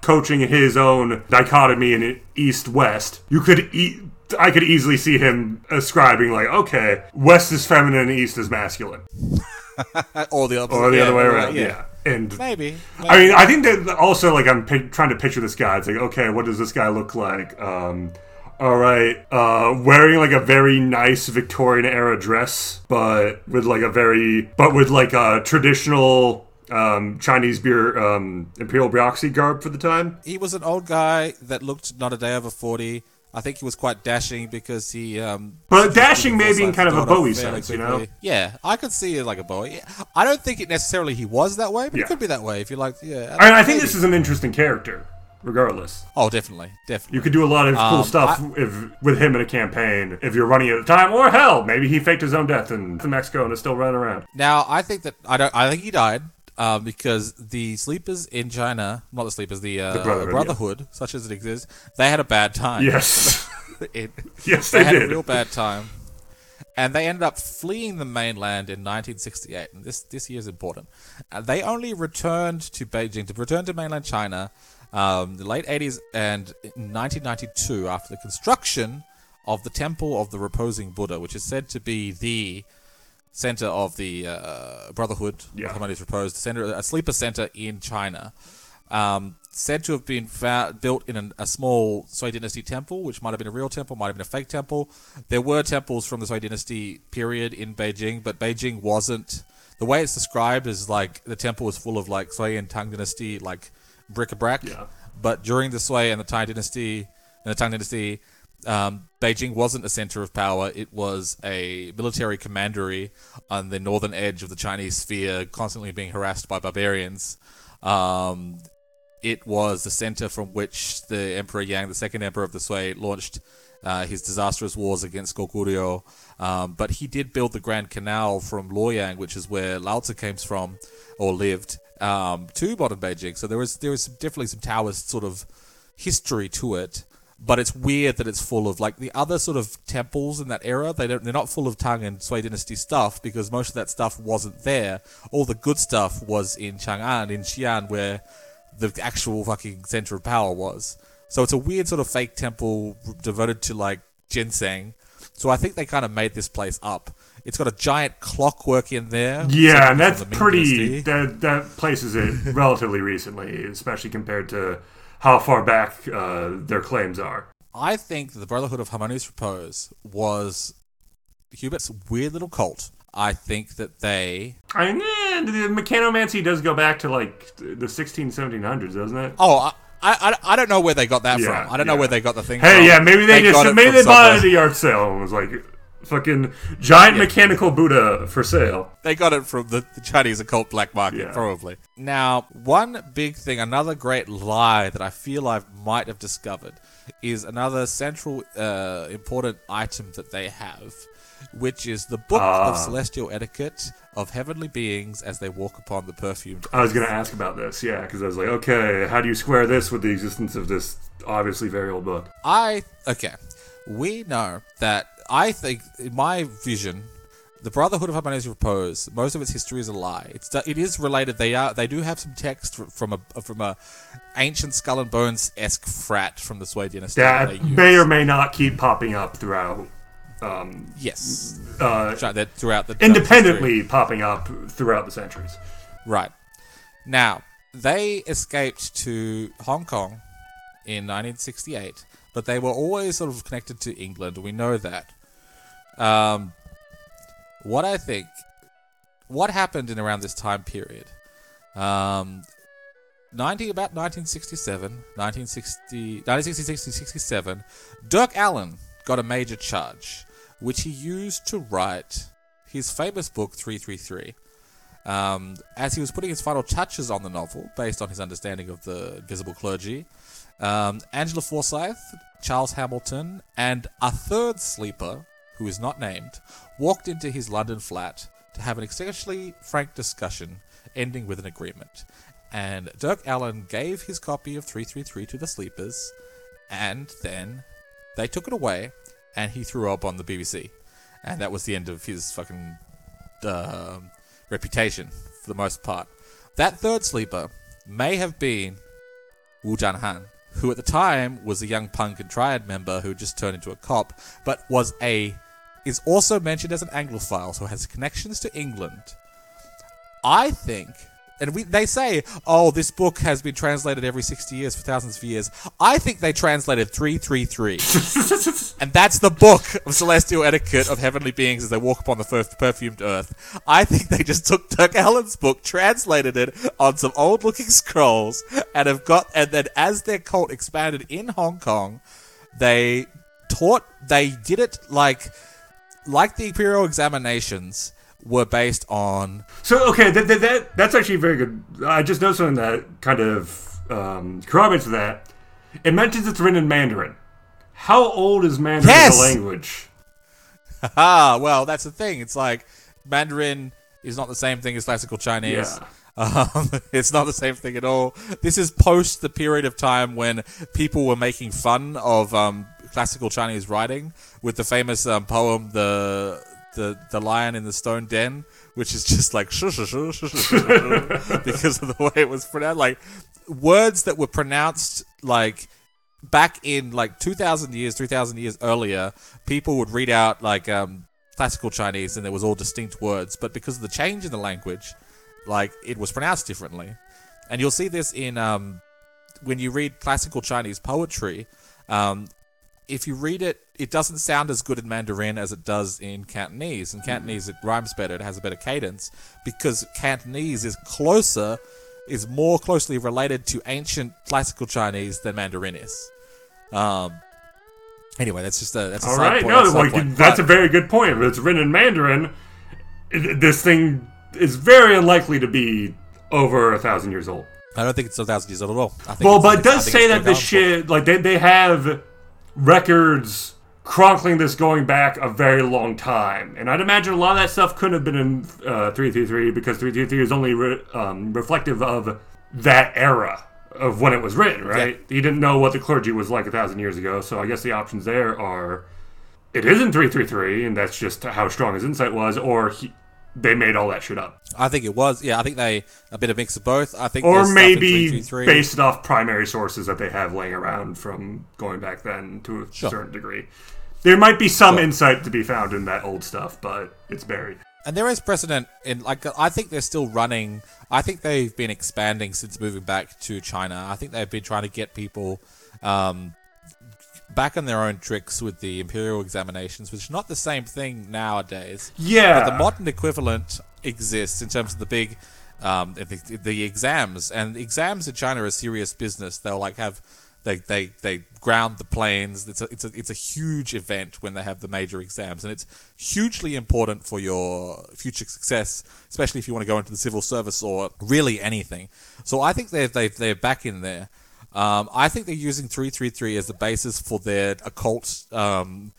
coaching his own dichotomy in East West, you could e- I could easily see him ascribing like, okay, West is feminine, East is masculine, or the opposite. or the yeah, other way right, around. Yeah, and Maybe. I mean, I think that also like I'm pi- trying to picture this guy. It's like, okay, what does this guy look like? Um, all right, uh, wearing like a very nice Victorian era dress, but with like a very, but with like a traditional um, Chinese beer um, imperial bureaucracy garb for the time. he was an old guy that looked not a day over 40. I think he was quite dashing because he. Um, But dashing may be maybe in kind of a Bowie sense, you know? Yeah, I could see it like a Bowie. I don't think it necessarily he was that way, but Yeah. it could be that way if you like. Yeah. I, I think this is an interesting character, regardless. Oh, definitely, definitely. You could do a lot of cool Um, stuff if with him in a campaign if you're running at the time, or hell, maybe he faked his own death in Mexico and is still running around. Now, I think that I don't. I think he died. Uh, because the sleepers in China, not the sleepers, the, uh, Brotherhood, Brotherhood, such as it exists, they had a bad time. Yes. It- yes, they they had a real bad time. And they ended up fleeing the mainland in 1968. And this, this year is important. Uh, they only returned to Beijing, to return to mainland China, um, the late 80s and 1992 after the construction of the Temple of the Reposing Buddha, which is said to be the center of the uh, Brotherhood Yeah. Repose, the center, a sleeper center in China. Um, said to have been found, built in an, a small Sui Dynasty temple, which might have been a real temple, might have been a fake temple. There were temples from the Sui Dynasty period in Beijing, but Beijing wasn't. The way it's described is like the temple was full of like Sui and Tang Dynasty like bric-a-brac. Yeah. But during the Sui and the Tang Dynasty, and the Tang Dynasty, um, Beijing wasn't a center of power. It was a military commandery on the northern edge of the Chinese sphere, constantly being harassed by barbarians. Um, it was the center from which the Emperor Yang, the second emperor of the Sui, launched uh, his disastrous wars against Goguryeo. Um, but he did build the Grand Canal from Luoyang, which is where Lao Tzu came from or lived, um, to modern Beijing. So there was there was definitely some Taoist sort of history to it. But it's weird that it's full of like the other sort of temples in that era. They don't. They're not full of Tang and Sui dynasty stuff because most of that stuff wasn't there. All the good stuff was in Chang'an, in Xi'an, where the actual fucking center of power was. So it's a weird sort of fake temple devoted to like ginseng. So I think they kind of made this place up. It's got a giant clockwork in there. Yeah, and that's from the Ming pretty. Dynasty. That that places it uh, relatively recently, especially compared to how far back uh, their claims are. I think the Brotherhood of Harmonious Repose was Hubert's weird little cult. I think that they. I mean, eh, the mechanomancy does go back to like the 16, 1700s, doesn't it? Oh, I, I, I don't know where they got that Yeah, from. I don't know where they got the thing Hey, from. yeah, maybe they, got just maybe they bought it at a yard sale and was like, fucking giant mechanical Buddha for sale. They got it from the, the Chinese occult black market, Yeah. probably. Now, one big thing, another great lie that I feel I might have discovered is another central uh, important item that they have, which is the Book Ah. of Celestial Etiquette of Heavenly Beings as they walk upon the perfumed. I was going to ask about this, yeah, because I was like, okay, how do you square this with the existence of this obviously very old book? I okay. We know that I think in my vision, the Brotherhood of Harmonious Repose, most of its history is a lie. It's it is related. They are they do have some text from a from a ancient skull and bones esque frat from the Sui dynasty. That may or may not keep popping up throughout, um, yes, uh, throughout the independently popping up throughout the centuries. Right. Now, they escaped to Hong Kong in 1968, but they were always sort of connected to England. We know that. Um, what I think, what happened in around this time period? Um, 90, about 1967, 1960, 1966 to 67, Dirk Allen got a major charge, which he used to write his famous book 333. Um, as he was putting his final touches on the novel, based on his understanding of the invisible clergy, um, Angela Forsyth, Charles Hamilton, and a third sleeper, who is not named, walked into his London flat to have an essentially frank discussion, ending with an agreement. And Dirk Allen gave his copy of 333 to the sleepers, and then they took it away, and he threw up on the BBC. And that was the end of his fucking um reputation for the most part. That third sleeper may have been Wu Jianhan, who at the time was a young punk and triad member who just turned into a cop, but was a is also mentioned as an Anglophile, so has connections to England. I think, and we, they say, oh, this book has been translated every 60 years for thousands of years. I think they translated 333. And that's the book of celestial etiquette of heavenly beings as they walk upon the first perfumed earth. I think they just took Dirk Allen's book, translated it on some old looking scrolls, and have got, and then as their cult expanded in Hong Kong, they taught, they did it like, like the imperial examinations were based on So okay, that, that, that that's actually very good. I just noticed something that kind of um, corroborates that. It mentions it's written in Mandarin. How old is Mandarin Yes! as a language? Ah, well, that's the thing. It's like Mandarin is not the same thing as classical Chinese. Yeah. Um, it's not the same thing at all. This is post the period of time when people were making fun of um, classical Chinese writing with the famous um, poem "the the the Lion in the Stone Den," which is just like shush, shush, shush, because of the way it was pronounced. Like words that were pronounced like back in like 2000 years 3000 years earlier people would read out like um, classical chinese and there was all distinct words but because of the change in the language like it was pronounced differently and you'll see this in um, when you read classical chinese poetry um, if you read it it doesn't sound as good in mandarin as it does in cantonese in cantonese it rhymes better it has a better cadence because cantonese is closer is more closely related to ancient classical Chinese than Mandarin is. Um, anyway, that's just a that's a All right, point. no, that's point. that's a very good point. If it's written in Mandarin, this thing is very unlikely to be over a thousand years old. I don't think it's a thousand years old at all. Well, but it does say that the shit, like they, they have records chronicling this going back a very long time, and I'd imagine a lot of that stuff couldn't have been in uh, three three three because three three three is only re- um, reflective of that era of when it was written. Right? He didn't know what the clergy was like a thousand years ago, so I guess the options there are it isn't three three three, and that's just how strong his insight was, or he, they made all that shit up. I think it was. Yeah, I think they a bit of mix of both. I think or there's stuff in maybe based off primary sources that they have laying around from going back then to a Sure. certain degree. There might be some Sure. insight to be found in that old stuff, but it's buried. And there is precedent in like I think they're still running. I think they've been expanding since moving back to China. I think they've been trying to get people um, back on their own tricks with the imperial examinations, which is not the same thing nowadays. Yeah. But the modern equivalent exists in terms of the big um, the, the exams, and exams in China are serious business. They'll like have they they they ground the planes. It's a it's a it's a huge event when they have the major exams, and it's hugely important for your future success, especially if you want to go into the civil service or really anything. So I think they're they they're back in there. Um, I think they're using three three three as the basis for their occult um,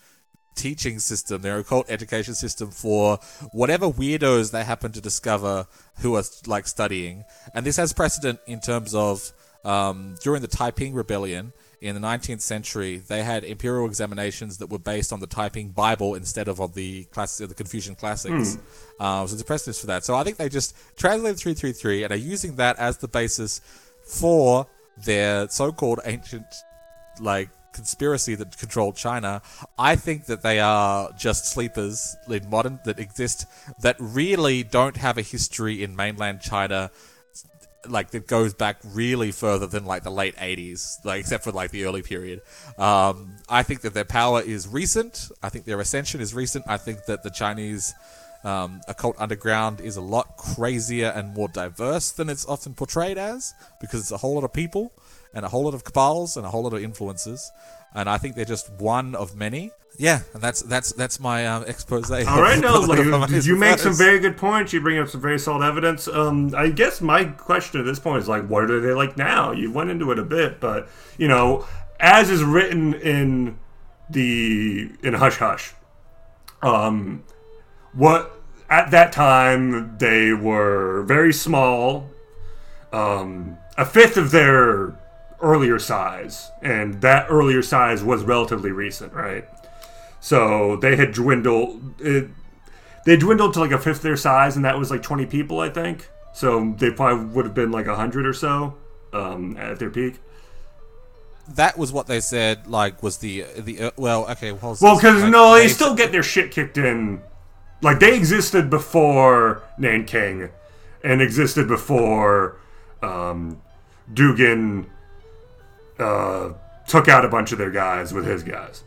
teaching system, their occult education system for whatever weirdos they happen to discover who are like studying. And this has precedent in terms of um, during the Taiping Rebellion in the 19th century, they had imperial examinations that were based on the Taiping Bible instead of on the class, the Confucian classics. Uh, so there's a precedent for that. So I think they just translated 333 and are using that as the basis for their so-called ancient like conspiracy that controlled China. I think that they are just sleepers in modern that exist that really don't have a history in mainland China like that goes back really further than like the late 80s like except for like the early period um, i think that their power is recent i think their ascension is recent i think that the chinese um, occult underground is a lot crazier and more diverse than it's often portrayed as because it's a whole lot of people and a whole lot of cabals and a whole lot of influences and i think they're just one of many yeah and that's that's that's my um, expose All right, no, like, Hamas you make some very good points. You bring up some very solid evidence. Um, I guess my question at this point is like, what are they like now? You went into it a bit, but you know, as is written in the in Hush Hush, um, what at that time they were very small, um, a fifth of their earlier size, and that earlier size was relatively recent, right? So they had dwindled. It, they dwindled to like a fifth their size, and that was like 20 people, I think. So they probably would have been like 100 or so um, at their peak. that was what they said. Like, was the the uh, well? Okay, well, Well, because like, no, they still get their shit kicked in. Like they existed before Nanking, and existed before um, Dugan uh, took out a bunch of their guys with his guys.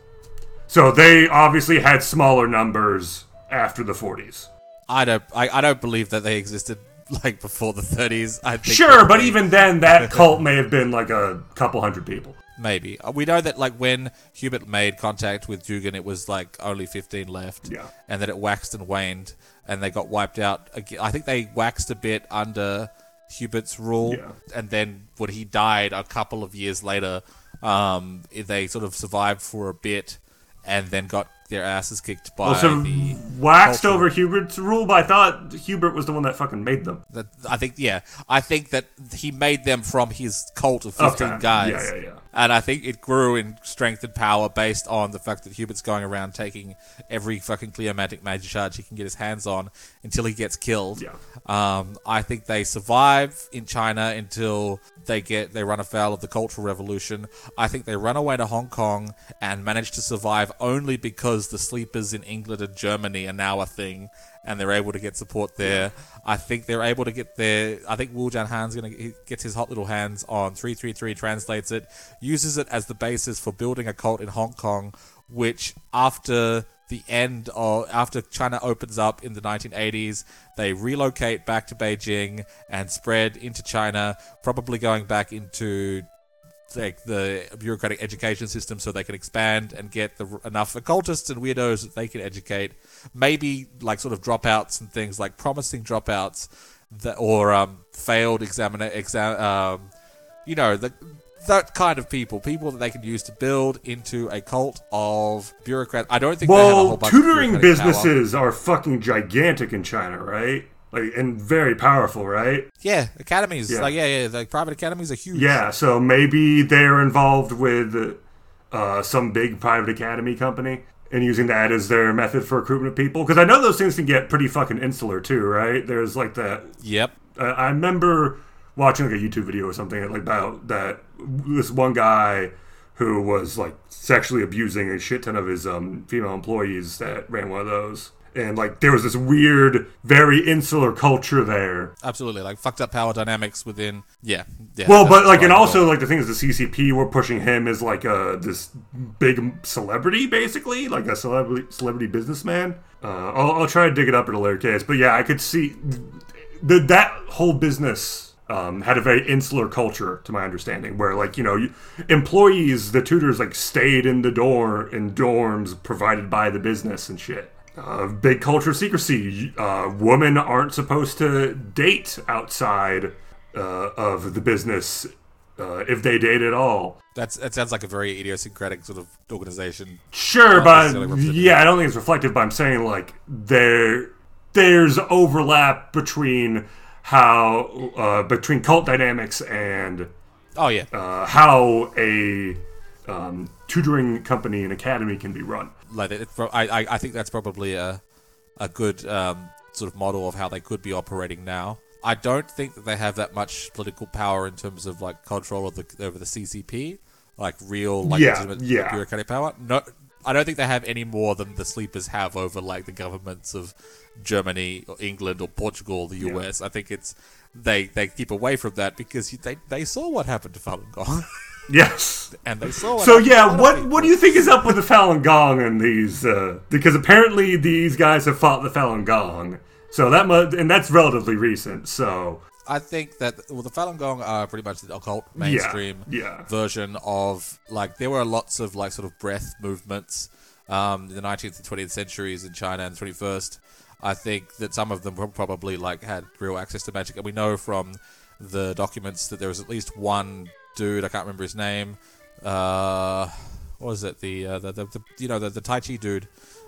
So they obviously had smaller numbers after the 40s. I don't. I, I don't believe that they existed like before the 30s. I think Sure, but even then, that cult may have been like a couple hundred people. Maybe Uh, we know that like when Hubert made contact with Dugan, it was like only 15 left. Yeah. and then it waxed and waned, and they got wiped out. Again. I think they waxed a bit under Hubert's rule, Yeah. and then when he died a couple of years later, um, they sort of survived for a bit, and then got their asses kicked by Also, the. waxed culture. over Hubert's rule, but I thought Hubert was the one that fucking made them. That, I think, yeah, I think that he made them from his cult of fifteen Okay. guys. Yeah, yeah, yeah. And I think it grew in strength and power based on the fact that Hubert's going around taking every fucking Cleomantic major charge he can get his hands on until he gets killed. Yeah. Um, I think they survive in China until they get they run afoul of the Cultural Revolution. I think they run away to Hong Kong and manage to survive only because the sleepers in England and Germany are now a thing, and they're able to get support there. I think they're able to get their. I think Wu Han's gonna he gets his hot little hands on three three three, translates it, uses it as the basis for building a cult in Hong Kong, which after the end of after China opens up in the 1980s, they relocate back to Beijing and spread into China, probably going back into like the bureaucratic education system so they can expand and get the, enough occultists and weirdos that they can educate. Maybe like sort of dropouts and things like promising dropouts that or um, failed examiner exam. Um, you know the that kind of people, people that they can use to build into a cult of bureaucrats. I don't think they have a whole Well, bunch of tutoring bureaucratic power. businesses are fucking gigantic in China, right? Like, and very powerful, right? Yeah, academies. Yeah. Like yeah, yeah, like private academies are huge. Yeah, so maybe they're involved with uh, some big private academy company and using that as their method for recruitment of people. Because I know those things can get pretty fucking insular too, right? There's like that. Yep. Uh, I remember watching like a YouTube video or something like about that. This one guy who was like sexually abusing a shit ton of his um, female employees that ran one of those. And like there was this weird, very insular culture there Absolutely, like fucked up power dynamics within. Yeah, yeah. Well, but like, and also like the thing is, the CCP were pushing him as like a this big celebrity, basically, like a celebrity celebrity businessman. Uh, I'll, I'll try to dig it up in a later case, but yeah, I could see the, that whole business um, had a very insular culture, to my understanding, where like you know, you, employees, the tutors like stayed in the dorm in dorms provided by the business and shit. Uh, big culture of secrecy. Uh, women aren't supposed to date outside uh, of the business uh, if they date at all. That's that sounds like a very idiosyncratic sort of organization. Sure, but yeah, I don't think it's reflective. But I'm saying like there, there's overlap between how uh, between cult dynamics and Oh yeah, uh, how a um, tutoring company and academy can be run. Like it, I, I I think that's probably a a good um, sort of model of how they could be operating now. I don't think that they have that much political power in terms of like control of the over the CCP, like real like Yeah, legitimate yeah. bureaucratic power. No, I don't think they have any more than the sleepers have over like the governments of Germany or England or Portugal or the US. I think it's they they keep away from that because they they saw what happened to Falun Gong Yes. and they saw. So yeah, what people. what do you think is up with the Falun Gong and these? Uh, because apparently these guys have fought the Falun Gong. So that mu- and that's relatively recent. So I think that well, the Falun Gong are pretty much the occult mainstream yeah. version of like there were lots of like sort of breath movements um, in the 19th and 20th centuries in China and 21st. I think that some of them probably like had real access to magic, and we know from the documents that there was at least one dude I can't remember his name. Uh, what was it? The, uh, the, the, the you know the, the Tai Chi dude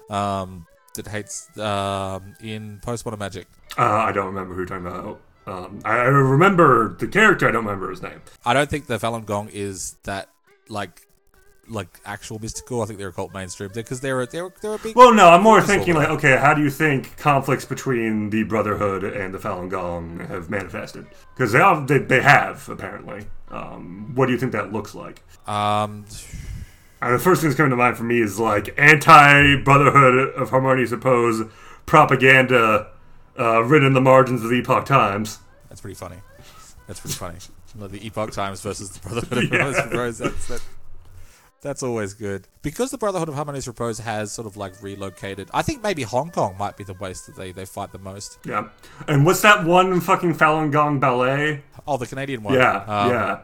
um, that hates um, in postmodern magic. uh, I don't remember who you're talking about. Um, I remember the character. I don't remember his name. I don't think the Falun Gong is that like like actual mystical. I think they're occult mainstream because they're a, they're they're a big. Well, no, I'm more thinking like, okay, how do you think conflicts between the Brotherhood and the Falun Gong have manifested? Because they, have- they they have apparently. Um, what do you think that looks like? um, And the first thing that's coming to mind for me is like anti Brotherhood of Harmonious Repose propaganda uh, written in the margins of the Epoch Times. that's pretty funny. That's pretty funny. The Epoch Times versus the Brotherhood of Yeah. Harmonious Repose. That's that, that's always good because the Brotherhood of Harmonious Repose has sort of like relocated. I think maybe Hong Kong might be the place that they they fight the most. Yeah. And what's that one fucking Falun Gong ballet? Oh, the Canadian one. Yeah, Um, yeah.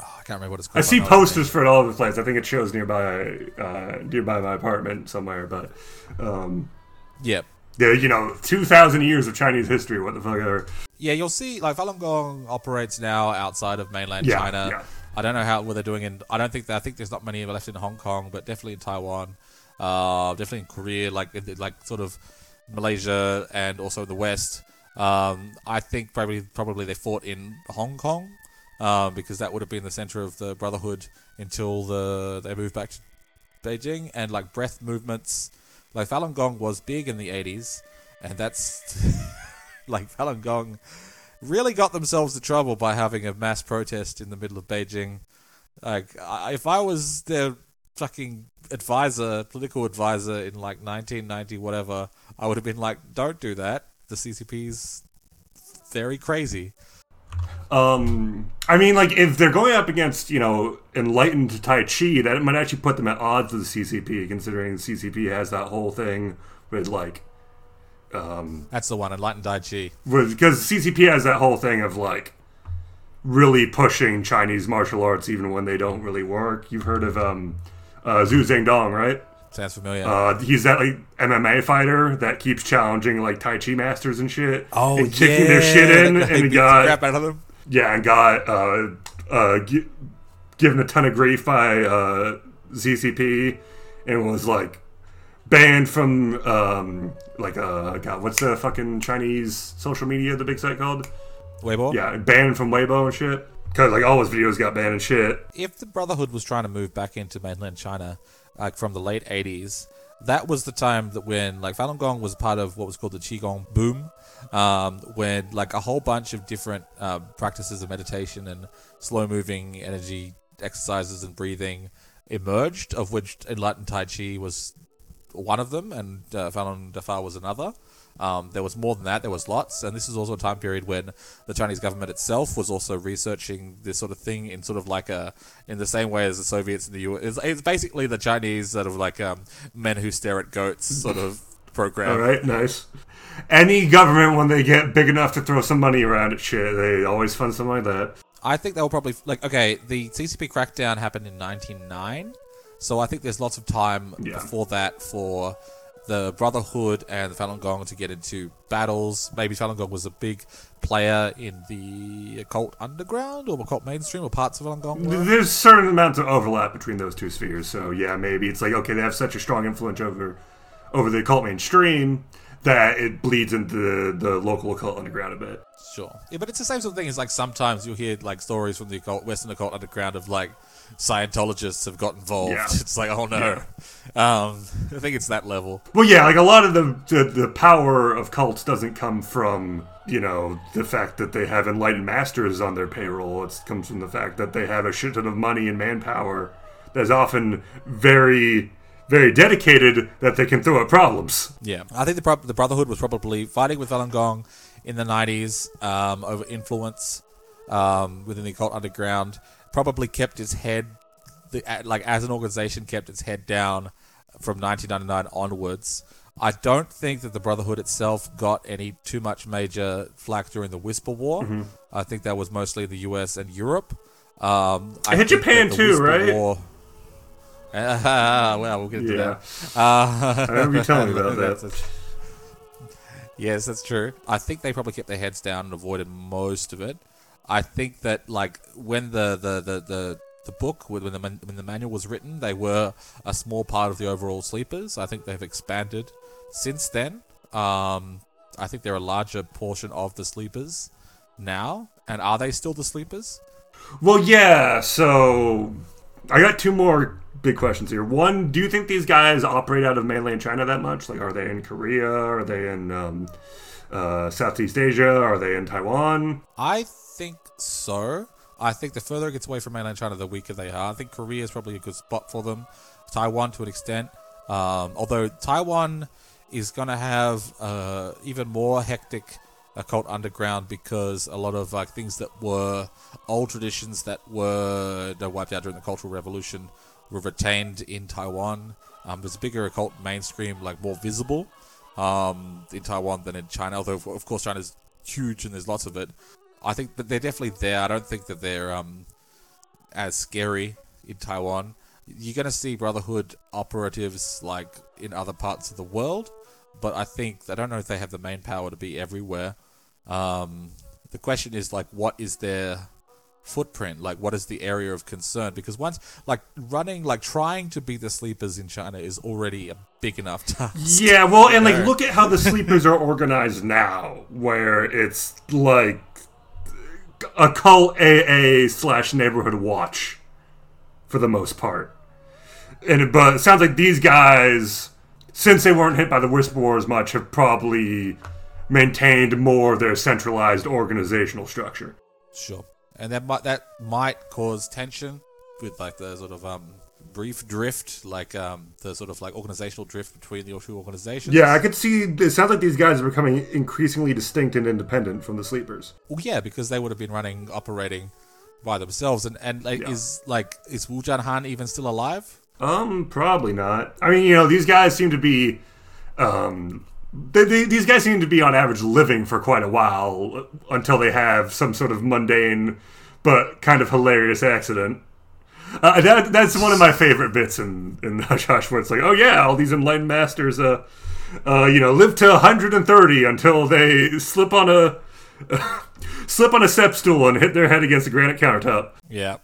oh, I can't remember what it's called. I see the posters for it all over the place. I think it shows nearby, uh, nearby my apartment somewhere. But um. Yeah. yeah, you know, two thousand years of Chinese history. What the fuck? Are, Yeah, you'll see. Like Falun Gong operates now outside of mainland Yeah, China. yeah. I don't know how what they're doing in. I don't think I think there's not many left in Hong Kong, but definitely in Taiwan. uh, definitely in Korea, like in the- like sort of Malaysia and also the West. Um, I think probably probably they fought in Hong Kong um, because that would have been the center of the Brotherhood until the they moved back to Beijing and like breath movements. Like Falun Gong was big in the 80s, and that's like Falun Gong really got themselves into trouble by having a mass protest in the middle of Beijing. Like, if I was their fucking advisor, political advisor in like 1990, whatever, I would have been like, don't do that. The CCP's very crazy. Um, I mean, like if they're going up against you know enlightened Tai Chi, that might actually put them at odds with the CCP, considering the CCP has that whole thing with like, um, That's the one, Enlightened Tai Chi. because CCP has that whole thing of like really pushing Chinese martial arts even when they don't really work. You've heard of um, uh, Zhu Zhengdong, right? Sounds familiar. Uh, he's that like MMA fighter that keeps challenging like Tai Chi masters and shit. oh, and kicking their shit in, and got crap out of them. yeah, and got uh, uh, gi- given a ton of grief by uh, CCP, and was like banned from um, like uh, God, what's the fucking Chinese social media? The big site called? Weibo? Yeah, banned from Weibo and shit. Because like all his videos got banned and shit. if the Brotherhood was trying to move back into mainland China, like from the late '80s, that was the time that when like Falun Gong was part of what was called the Qigong boom, um, when like a whole bunch of different uh, practices of meditation and slow-moving energy exercises and breathing emerged, of which Enlightened Tai Chi was one of them, and uh, Falun Dafa was another. Um, there was more than that. There was lots, and this is also a time period when the Chinese government itself was also researching this sort of thing in sort of like a in the same way as the Soviets in the U.S. It's, it's basically the Chinese sort of like um, men who stare at goats sort of program. All right, nice. Any government, when they get big enough to throw some money around at shit, they always fund something like that. I think they will probably like okay. The CCP crackdown happened in '99, so I think there's lots of time Yeah. before that for the Brotherhood and the Falun Gong to get into battles. Maybe Falun Gong was a big player in the occult underground or occult mainstream or parts of Falun Gong. There's certain amounts of overlap between those two spheres, so yeah, maybe it's like okay, they have such a strong influence over over the occult mainstream that it bleeds into the, the local occult underground a bit. Sure. Yeah, but it's the same sort of thing. It's like sometimes you'll hear like stories from the occult, Western occult underground of like Scientologists have got involved. Yeah. It's like, oh no. Um, I think it's that level. Well, yeah, like a lot of the, the the power of cults doesn't come from you know the fact that they have enlightened masters on their payroll. It comes from the fact that they have a shit ton of money and manpower that's often very very dedicated that they can throw at problems. Yeah, I think the prob- the Brotherhood was probably fighting with Falun Gong in the '90s um, over influence um, within the occult underground. Probably kept its head, the, like as an organization, kept its head down from 1999 onwards. I don't think that the Brotherhood itself got any too much major flack during the Whisper War. I think that was mostly the U.S. and Europe. Um, I It hit Japan too, Whisper right? War- well, we'll get into Yeah. that. Uh, I remember you telling me about that. that's- Yes, that's true. I think they probably kept their heads down and avoided most of it. I think that like when the the the the, the book when the when the manual was written, they were a small part of the overall sleepers. I think they've expanded since then. Um, I think they're a larger portion of the sleepers now. And are they still the sleepers? Well, yeah. So I got two more big questions here. One, do you think these guys operate out of mainland China that much? Like, are they in Korea? Are they in um, uh, Southeast Asia? Are they in Taiwan? I think so. I think the further it gets away from mainland China, the weaker they are. I think Korea is probably a good spot for them. Taiwan to an extent. Um, although Taiwan is going to have uh, even more hectic occult underground because a lot of like things that were old traditions that were you know, wiped out during the Cultural Revolution were retained in Taiwan. Um, there's a bigger occult mainstream, like more visible um, in Taiwan than in China. Although of course China's huge and there's lots of it. I think that they're definitely there. I don't think that they're um, as scary in Taiwan. You're going to see Brotherhood operatives like in other parts of the world, but I think I don't know if they have the main power to be everywhere. Um, the question is like, what is their footprint? Like, what is the area of concern? Because once, like, running, like, trying to beat the sleepers in China is already a big enough task. Yeah, well, and like, look at how the sleepers are organized now, where it's like a cult AA slash neighborhood watch for the most part. And it, but it sounds like these guys, since they weren't hit by the Whisper War as much, have probably maintained more of their centralized organizational structure. Sure. And that might that might cause tension with like the sort of um brief drift, like um the sort of like organizational drift between the two organizations. Yeah, I could see. It sounds like these guys are becoming increasingly distinct and independent from the sleepers. Well, yeah, because they would have been running, operating by themselves, and and like, Yeah. is like is Wu Han even still alive? Um, probably not. I mean, you know, these guys seem to be, um, they, they, these guys seem to be on average living for quite a while until they have some sort of mundane but kind of hilarious accident. Uh, that, that's one of my favorite bits in in Hush Hush, where it's like, oh yeah, all these enlightened masters, uh, uh, you know, live to 130 until they slip on a slip on a step stool and hit their head against a granite countertop. Yeah.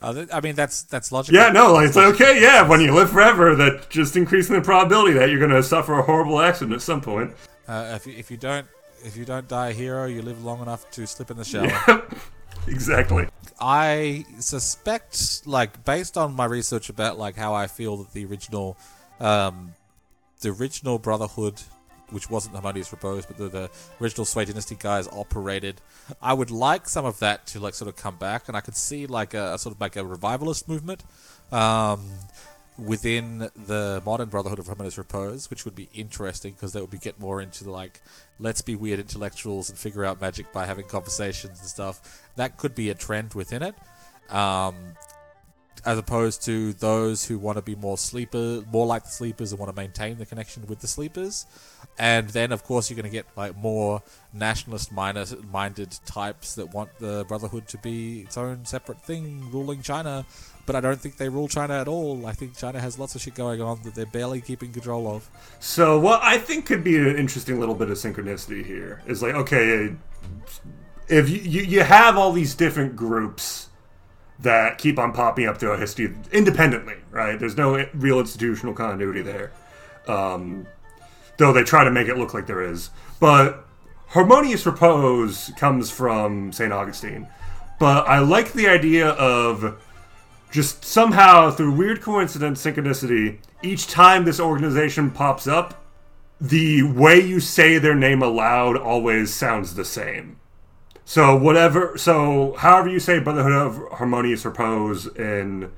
Uh, I mean, that's that's logical. Yeah, no, like, it's like, okay, yeah, when you live forever, that just increasing the probability that you're going to suffer a horrible accident at some point. Uh, if you, if you don't if you don't die a hero, you live long enough to slip in the shower. Exactly. I suspect, like, based on my research about like how I feel that the original, um, the original Brotherhood, which wasn't Harmonious Repose, but the, the original Sui Dynasty guys operated, I would like some of that to like sort of come back, and I could see like a, a sort of like a revivalist movement. Um, within the modern Brotherhood of Harmonious Repose, which would be interesting because they would be get more into the, like let's be weird intellectuals and figure out magic by having conversations and stuff. That could be a trend within it, um, as opposed to those who want to be more sleeper, more like the sleepers and want to maintain the connection with the sleepers. And then, of course, you're going to get like more nationalist minded types that want the Brotherhood to be its own separate thing, ruling China. But I don't think they rule China at all. I think China has lots of shit going on that they're barely keeping control of. So, what I think could be an interesting little bit of synchronicity here is like, okay, if you, you, you have all these different groups that keep on popping up throughout history independently, right? There's no real institutional continuity there. Um, though they try to make it look like there is. But harmonious repose comes from St. Augustine. But I like the idea of just somehow, through weird coincidence, synchronicity, each time this organization pops up, the way you say their name aloud always sounds the same. So whatever, so however you say Brotherhood of Harmonious Repose in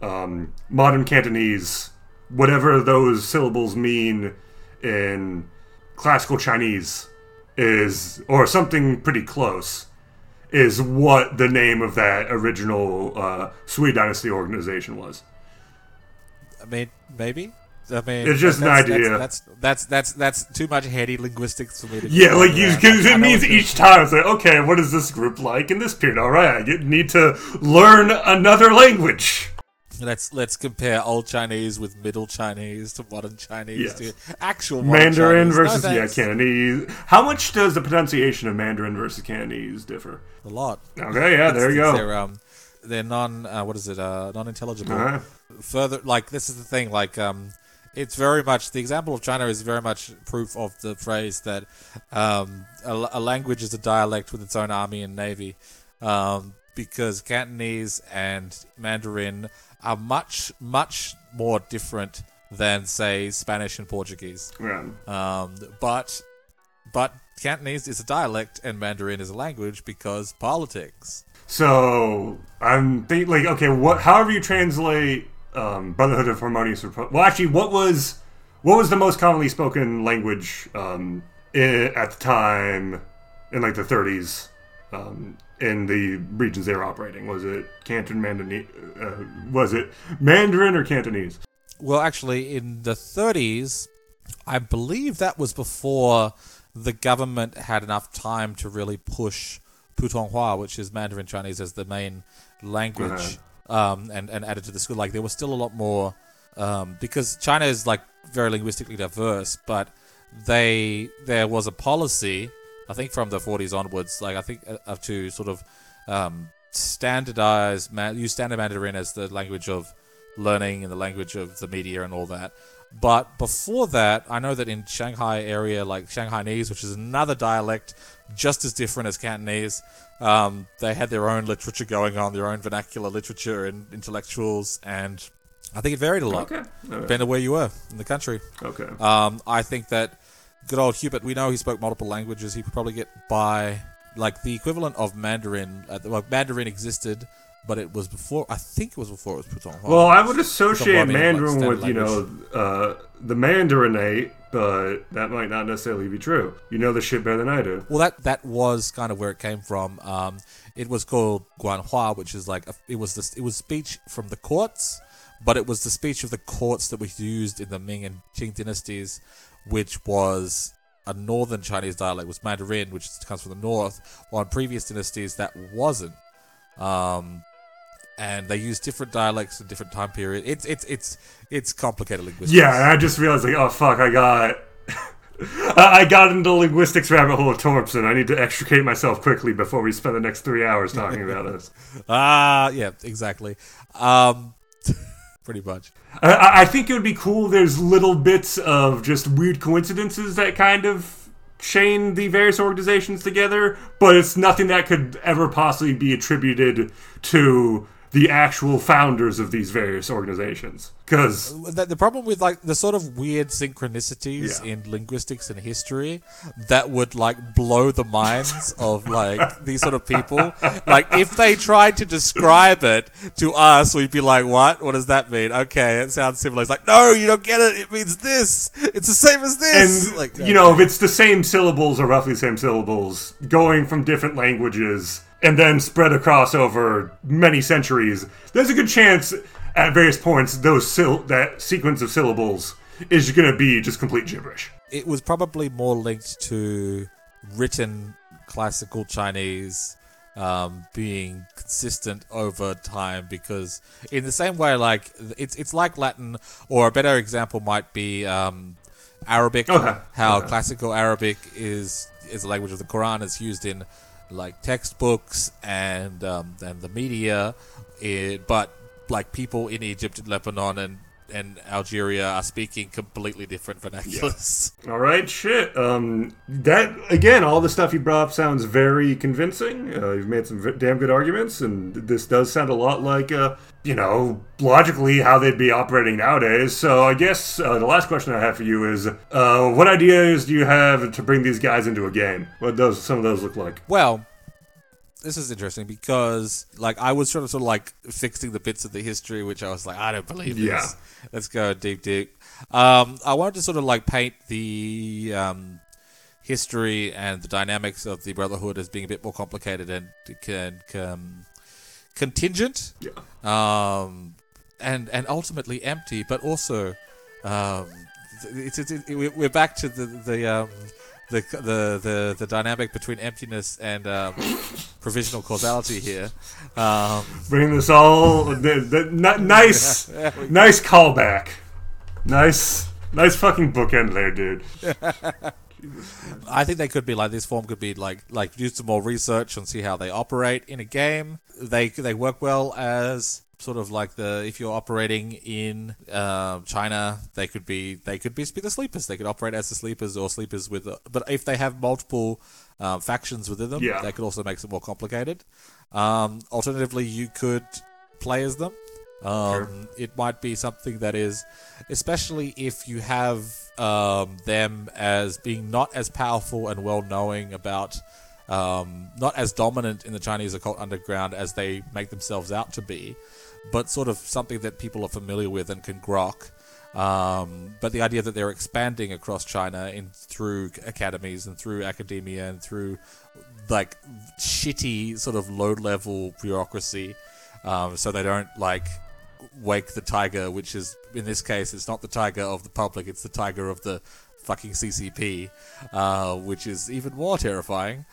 um, modern Cantonese, whatever those syllables mean in classical Chinese is, or something pretty close, is what the name of that original uh, Sui Dynasty organization was. I mean, maybe. I mean, It's just an that's, idea. That's that's, that's that's too much heady linguistics for me to. Yeah, like you, because it means each time it's like, okay, what is this group like in this period? All right, I need to learn another language. Let's let's compare old Chinese with middle Chinese to modern Chinese Yes. to actual Mandarin Chinese. No versus yeah thanks. Cantonese. How much does the pronunciation of Mandarin versus Cantonese differ? A lot. Okay, yeah, there you go. They're um, they're non. Uh, what is it? Uh, non-intelligible. Uh-huh. Further, like this is the thing. Like um, it's very much the example of China is very much proof of the phrase that um, a, a language is a dialect with its own army and navy. Um, because Cantonese and Mandarin are much much more different than say Spanish and Portuguese. Yeah. Um, but but Cantonese is a dialect and Mandarin is a language because politics. So I'm thinking, like, okay, what? However you translate um, Brotherhood of Harmonious Repose. Well, actually, what was what was the most commonly spoken language um, i at the time in like the 30s um, in the regions they were operating? Was it Canton Mandarin? Uh, was it Mandarin or Cantonese? Well, actually, in the 30s, I believe that was before the government had enough time to really push Putonghua, which is Mandarin Chinese, as the main language, um, and and added to the school. Like there was still a lot more um, because China is like very linguistically diverse, but they there was a policy, I think from the 40s onwards, like I think uh, to sort of um, standardize use standard Mandarin as the language of learning and the language of the media and all that. But before that, I know that in Shanghai area, like Shanghainese, which is another dialect just as different as Cantonese, um, they had their own literature going on, their own vernacular literature and intellectuals, and I think it varied a lot, Okay. Right. depending on where you were in the country. Okay. Um, I think that good old Hubert, we know he spoke multiple languages. He could probably get by like the equivalent of Mandarin. Uh, well, Mandarin existed, but it was before. I think it was before it was put on. hold. Well, I would associate like, Mandarin standard with, you know, uh, the Mandarinate, but that might not necessarily be true. You know the shit better than I do. Well, that that was kind of where it came from. Um, it was called Guanhua, which is like a, it was this it was speech from the courts, but it was the speech of the courts that was used in the Ming and Qing dynasties, which was a northern Chinese dialect, was Mandarin, which comes from the north. While in previous dynasties, that wasn't. Um, and they use different dialects in different time periods. It's it's it's it's complicated linguistics. Yeah, and I just realized, like, oh, fuck, I got. I got into the linguistics rabbit hole of Torpson. I need to extricate myself quickly before we spend the next three hours talking about this. Ah, yeah, exactly. Um, pretty much. I, I think it would be cool. There's little bits of just weird coincidences that kind of chain the various organizations together, but it's nothing that could ever possibly be attributed to the actual founders of these various organizations. Because the, the problem with like the sort of weird synchronicities Yeah. in linguistics and history that would like blow the minds of like these sort of people. Like if they tried to describe it to us, we'd be like, "What? What does that mean?" Okay, it sounds similar. It's like, no, you don't get it. It means this. It's the same as this. and like, you know if it's the same syllables or roughly the same syllables going from different languages and then spread across over many centuries there's a good chance at various points those syll- that sequence of syllables is going to be just complete gibberish it was probably more linked to written classical Chinese um, being consistent over time because in the same way like it's it's like Latin or a better example might be um, Arabic Okay. how Okay. classical Arabic is is the language of the Quran is used in like textbooks and um, and the media it, but like people in Egypt and Lebanon and and Algeria are speaking completely different vernaculars. all right shit um that again all the stuff you brought up sounds very convincing. Uh, you've made some v- damn good arguments and this does sound a lot like uh you know logically how they'd be operating nowadays. So i guess uh, the last question i have for you is uh what ideas do you have to bring these guys into a game? What does some of those look like? Well, this is interesting because, like, I was sort of, sort of like fixing the bits of the history, which I was like, I don't believe this. Yeah. Let's go deep, deep. Um, I wanted to sort of like paint the um, history and the dynamics of the Brotherhood as being a bit more complicated and can, can contingent, yeah um, and and ultimately empty, but also um, it's, it's, it, we- we're back to the the, um, the the the the dynamic between emptiness and um, provisional causality here. Um, bring this all the, the, n- nice nice callback nice nice fucking bookend there dude I think they could be like this form could be like like do some more research and see how they operate in a game. They they work well as sort of like the if you're operating in uh, China, they could be they could be the sleepers. They could operate as the sleepers or sleepers with. But if they have multiple um, factions within them, Yeah. that could also make it more complicated. Um, alternatively, you could play as them. Um, It might be something that is, especially if you have um, them as being not as powerful and well knowing about, um, not as dominant in the Chinese occult underground as they make themselves out to be, but sort of something that people are familiar with and can grok. Um, but the idea that they're expanding across China in through academies and through academia and through like shitty sort of low level bureaucracy, um, so they don't like wake the tiger, which is in this case it's not the tiger of the public, it's the tiger of the fucking CCP, uh, which is even more terrifying.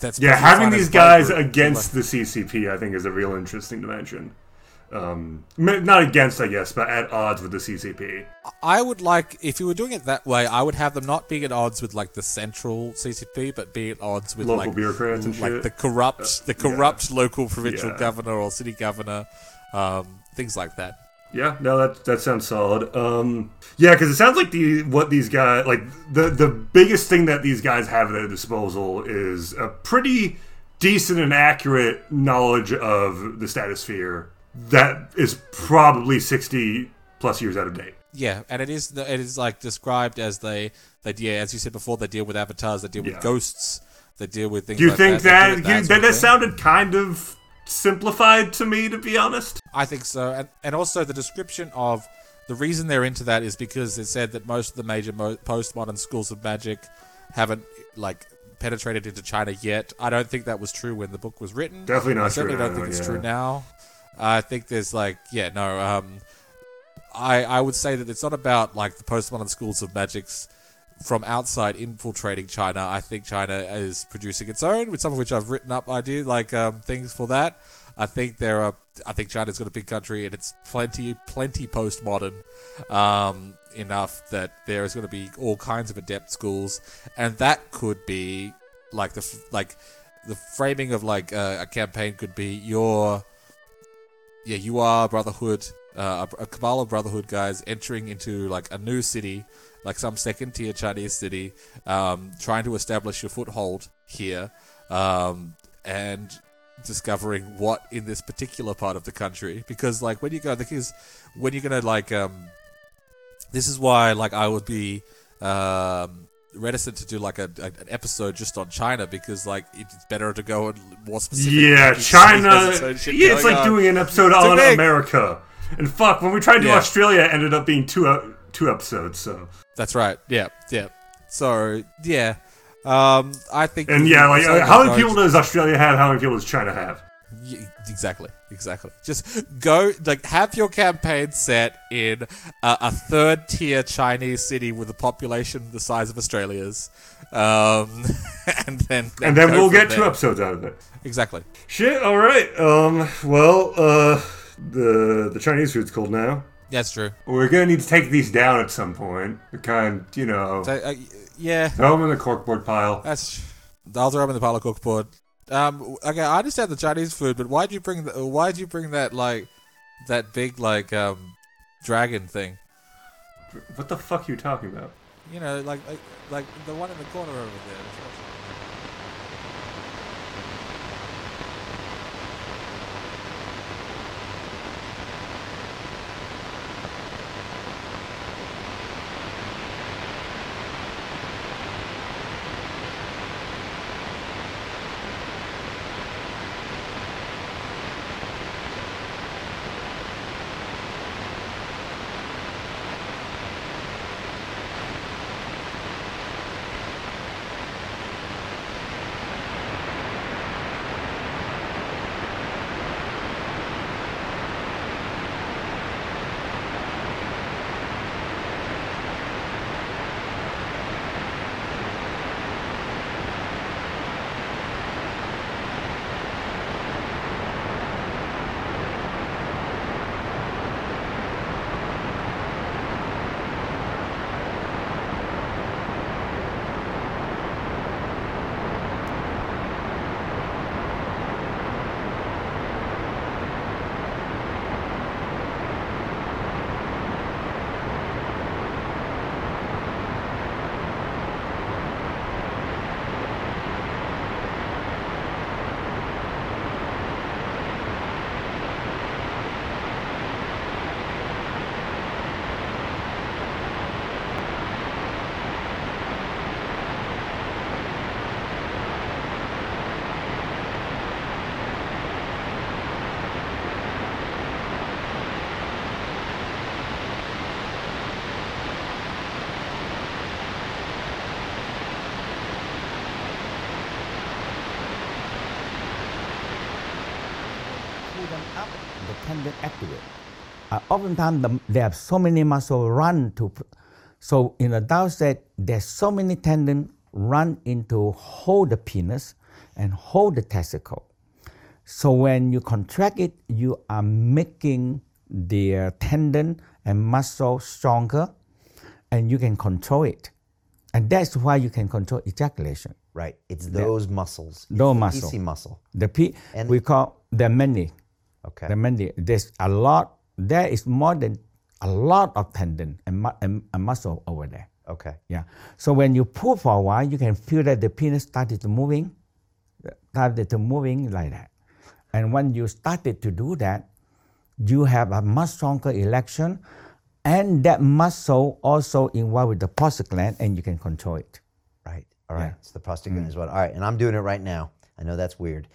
That's Yeah, having these guys against the CCP, I think, is a real interesting dimension. Um, not against, I guess, but at odds with the CCP. I would like if you were doing it that way. I would have them not being at odds with like the central CCP, but be at odds with Local like bureaucrats and like shit. Uh, the corrupt, the corrupt local provincial Yeah. governor or city governor, um, things like that. Yeah, no, that that sounds solid. Um, yeah, because it sounds like the what these guys like the the biggest thing that these guys have at their disposal is a pretty decent and accurate knowledge of the stratosphere that is probably sixty plus years out of date. Yeah, and it is it is like described as they they yeah, as you said before, they deal with avatars, they deal Yeah. with ghosts, they deal with things. Do you like think that, that they you, that, that sounded kind of simplified to me, to be honest? I think so, and and also the description of the reason they're into that is because it said that most of the major mo- postmodern schools of magic haven't like penetrated into China yet. I don't think that was true when the book was written. Definitely not I certainly true don't now, think it's yeah. true now. I think there's like yeah no um, I I would say that it's not about like the postmodern schools of magics from outside infiltrating China. I think China is producing its own, with some of which I've written up idea like um, things for that. I think there are. I think China's got a big country, and it's plenty, plenty postmodern um, enough that there is going to be all kinds of adept schools, and that could be like the like the framing of like uh, a campaign could be your yeah you are Brotherhood, uh, a, cabal Brotherhood guys entering into like a new city, like some second tier Chinese city, um, trying to establish your foothold here, um, and discovering what in this particular part of the country because like when you go because when you're gonna like um this is why like i would be um reticent to do like a, a- an episode just on china because like it's better to go and more specific Yeah, China. its Yeah, it's like on. doing an episode Too on. America. And fuck, when we tried to do Yeah. Australia, it ended up being two uh, two episodes. So that's right yeah yeah so yeah um i think and yeah, like uh, how many people does Australia have? How many people does China have? Y- exactly, exactly. Just go, like, have your campaign set in a, a third tier Chinese city with a population the size of Australia's, um, and then And then we'll get two episodes out of it. Exactly. Shit. All right. Um. Well. Uh. The the Chinese food's cold now. That's true. We're gonna need to take these down at some point. The kind, you know, So, uh, yeah, throw them in the corkboard pile. that's. I'll throw them in the pile of cookboard. Um, okay, I understand the Chinese food, but why'd you bring? The, why'd you bring that like that big like um dragon thing? What the fuck are you talking about? You know, like like, like the one in the corner over there. Oftentimes, the, they have so many muscle run to. So in the Tao said, there's so many tendon run into hold the penis and hold the testicle. So when you contract it, you are making the tendon and muscle stronger, and you can control it. And that's why you can control ejaculation. Right. It's those muscles. Those It's the muscle. PC muscle. The P And- we call the many. Okay. The many. There's a lot. There is more than a lot of tendon and, mu- and, and muscle over there. Okay. Yeah. So when you pull for a while, you can feel that the penis started to moving, started to moving like that. And when you started to do that, you have a much stronger erection, and that muscle also involved with the prostate gland, and you can control it. Right. All right. Yeah. It's the prostate gland mm. as well. All right. And I'm doing it right now. I know that's weird.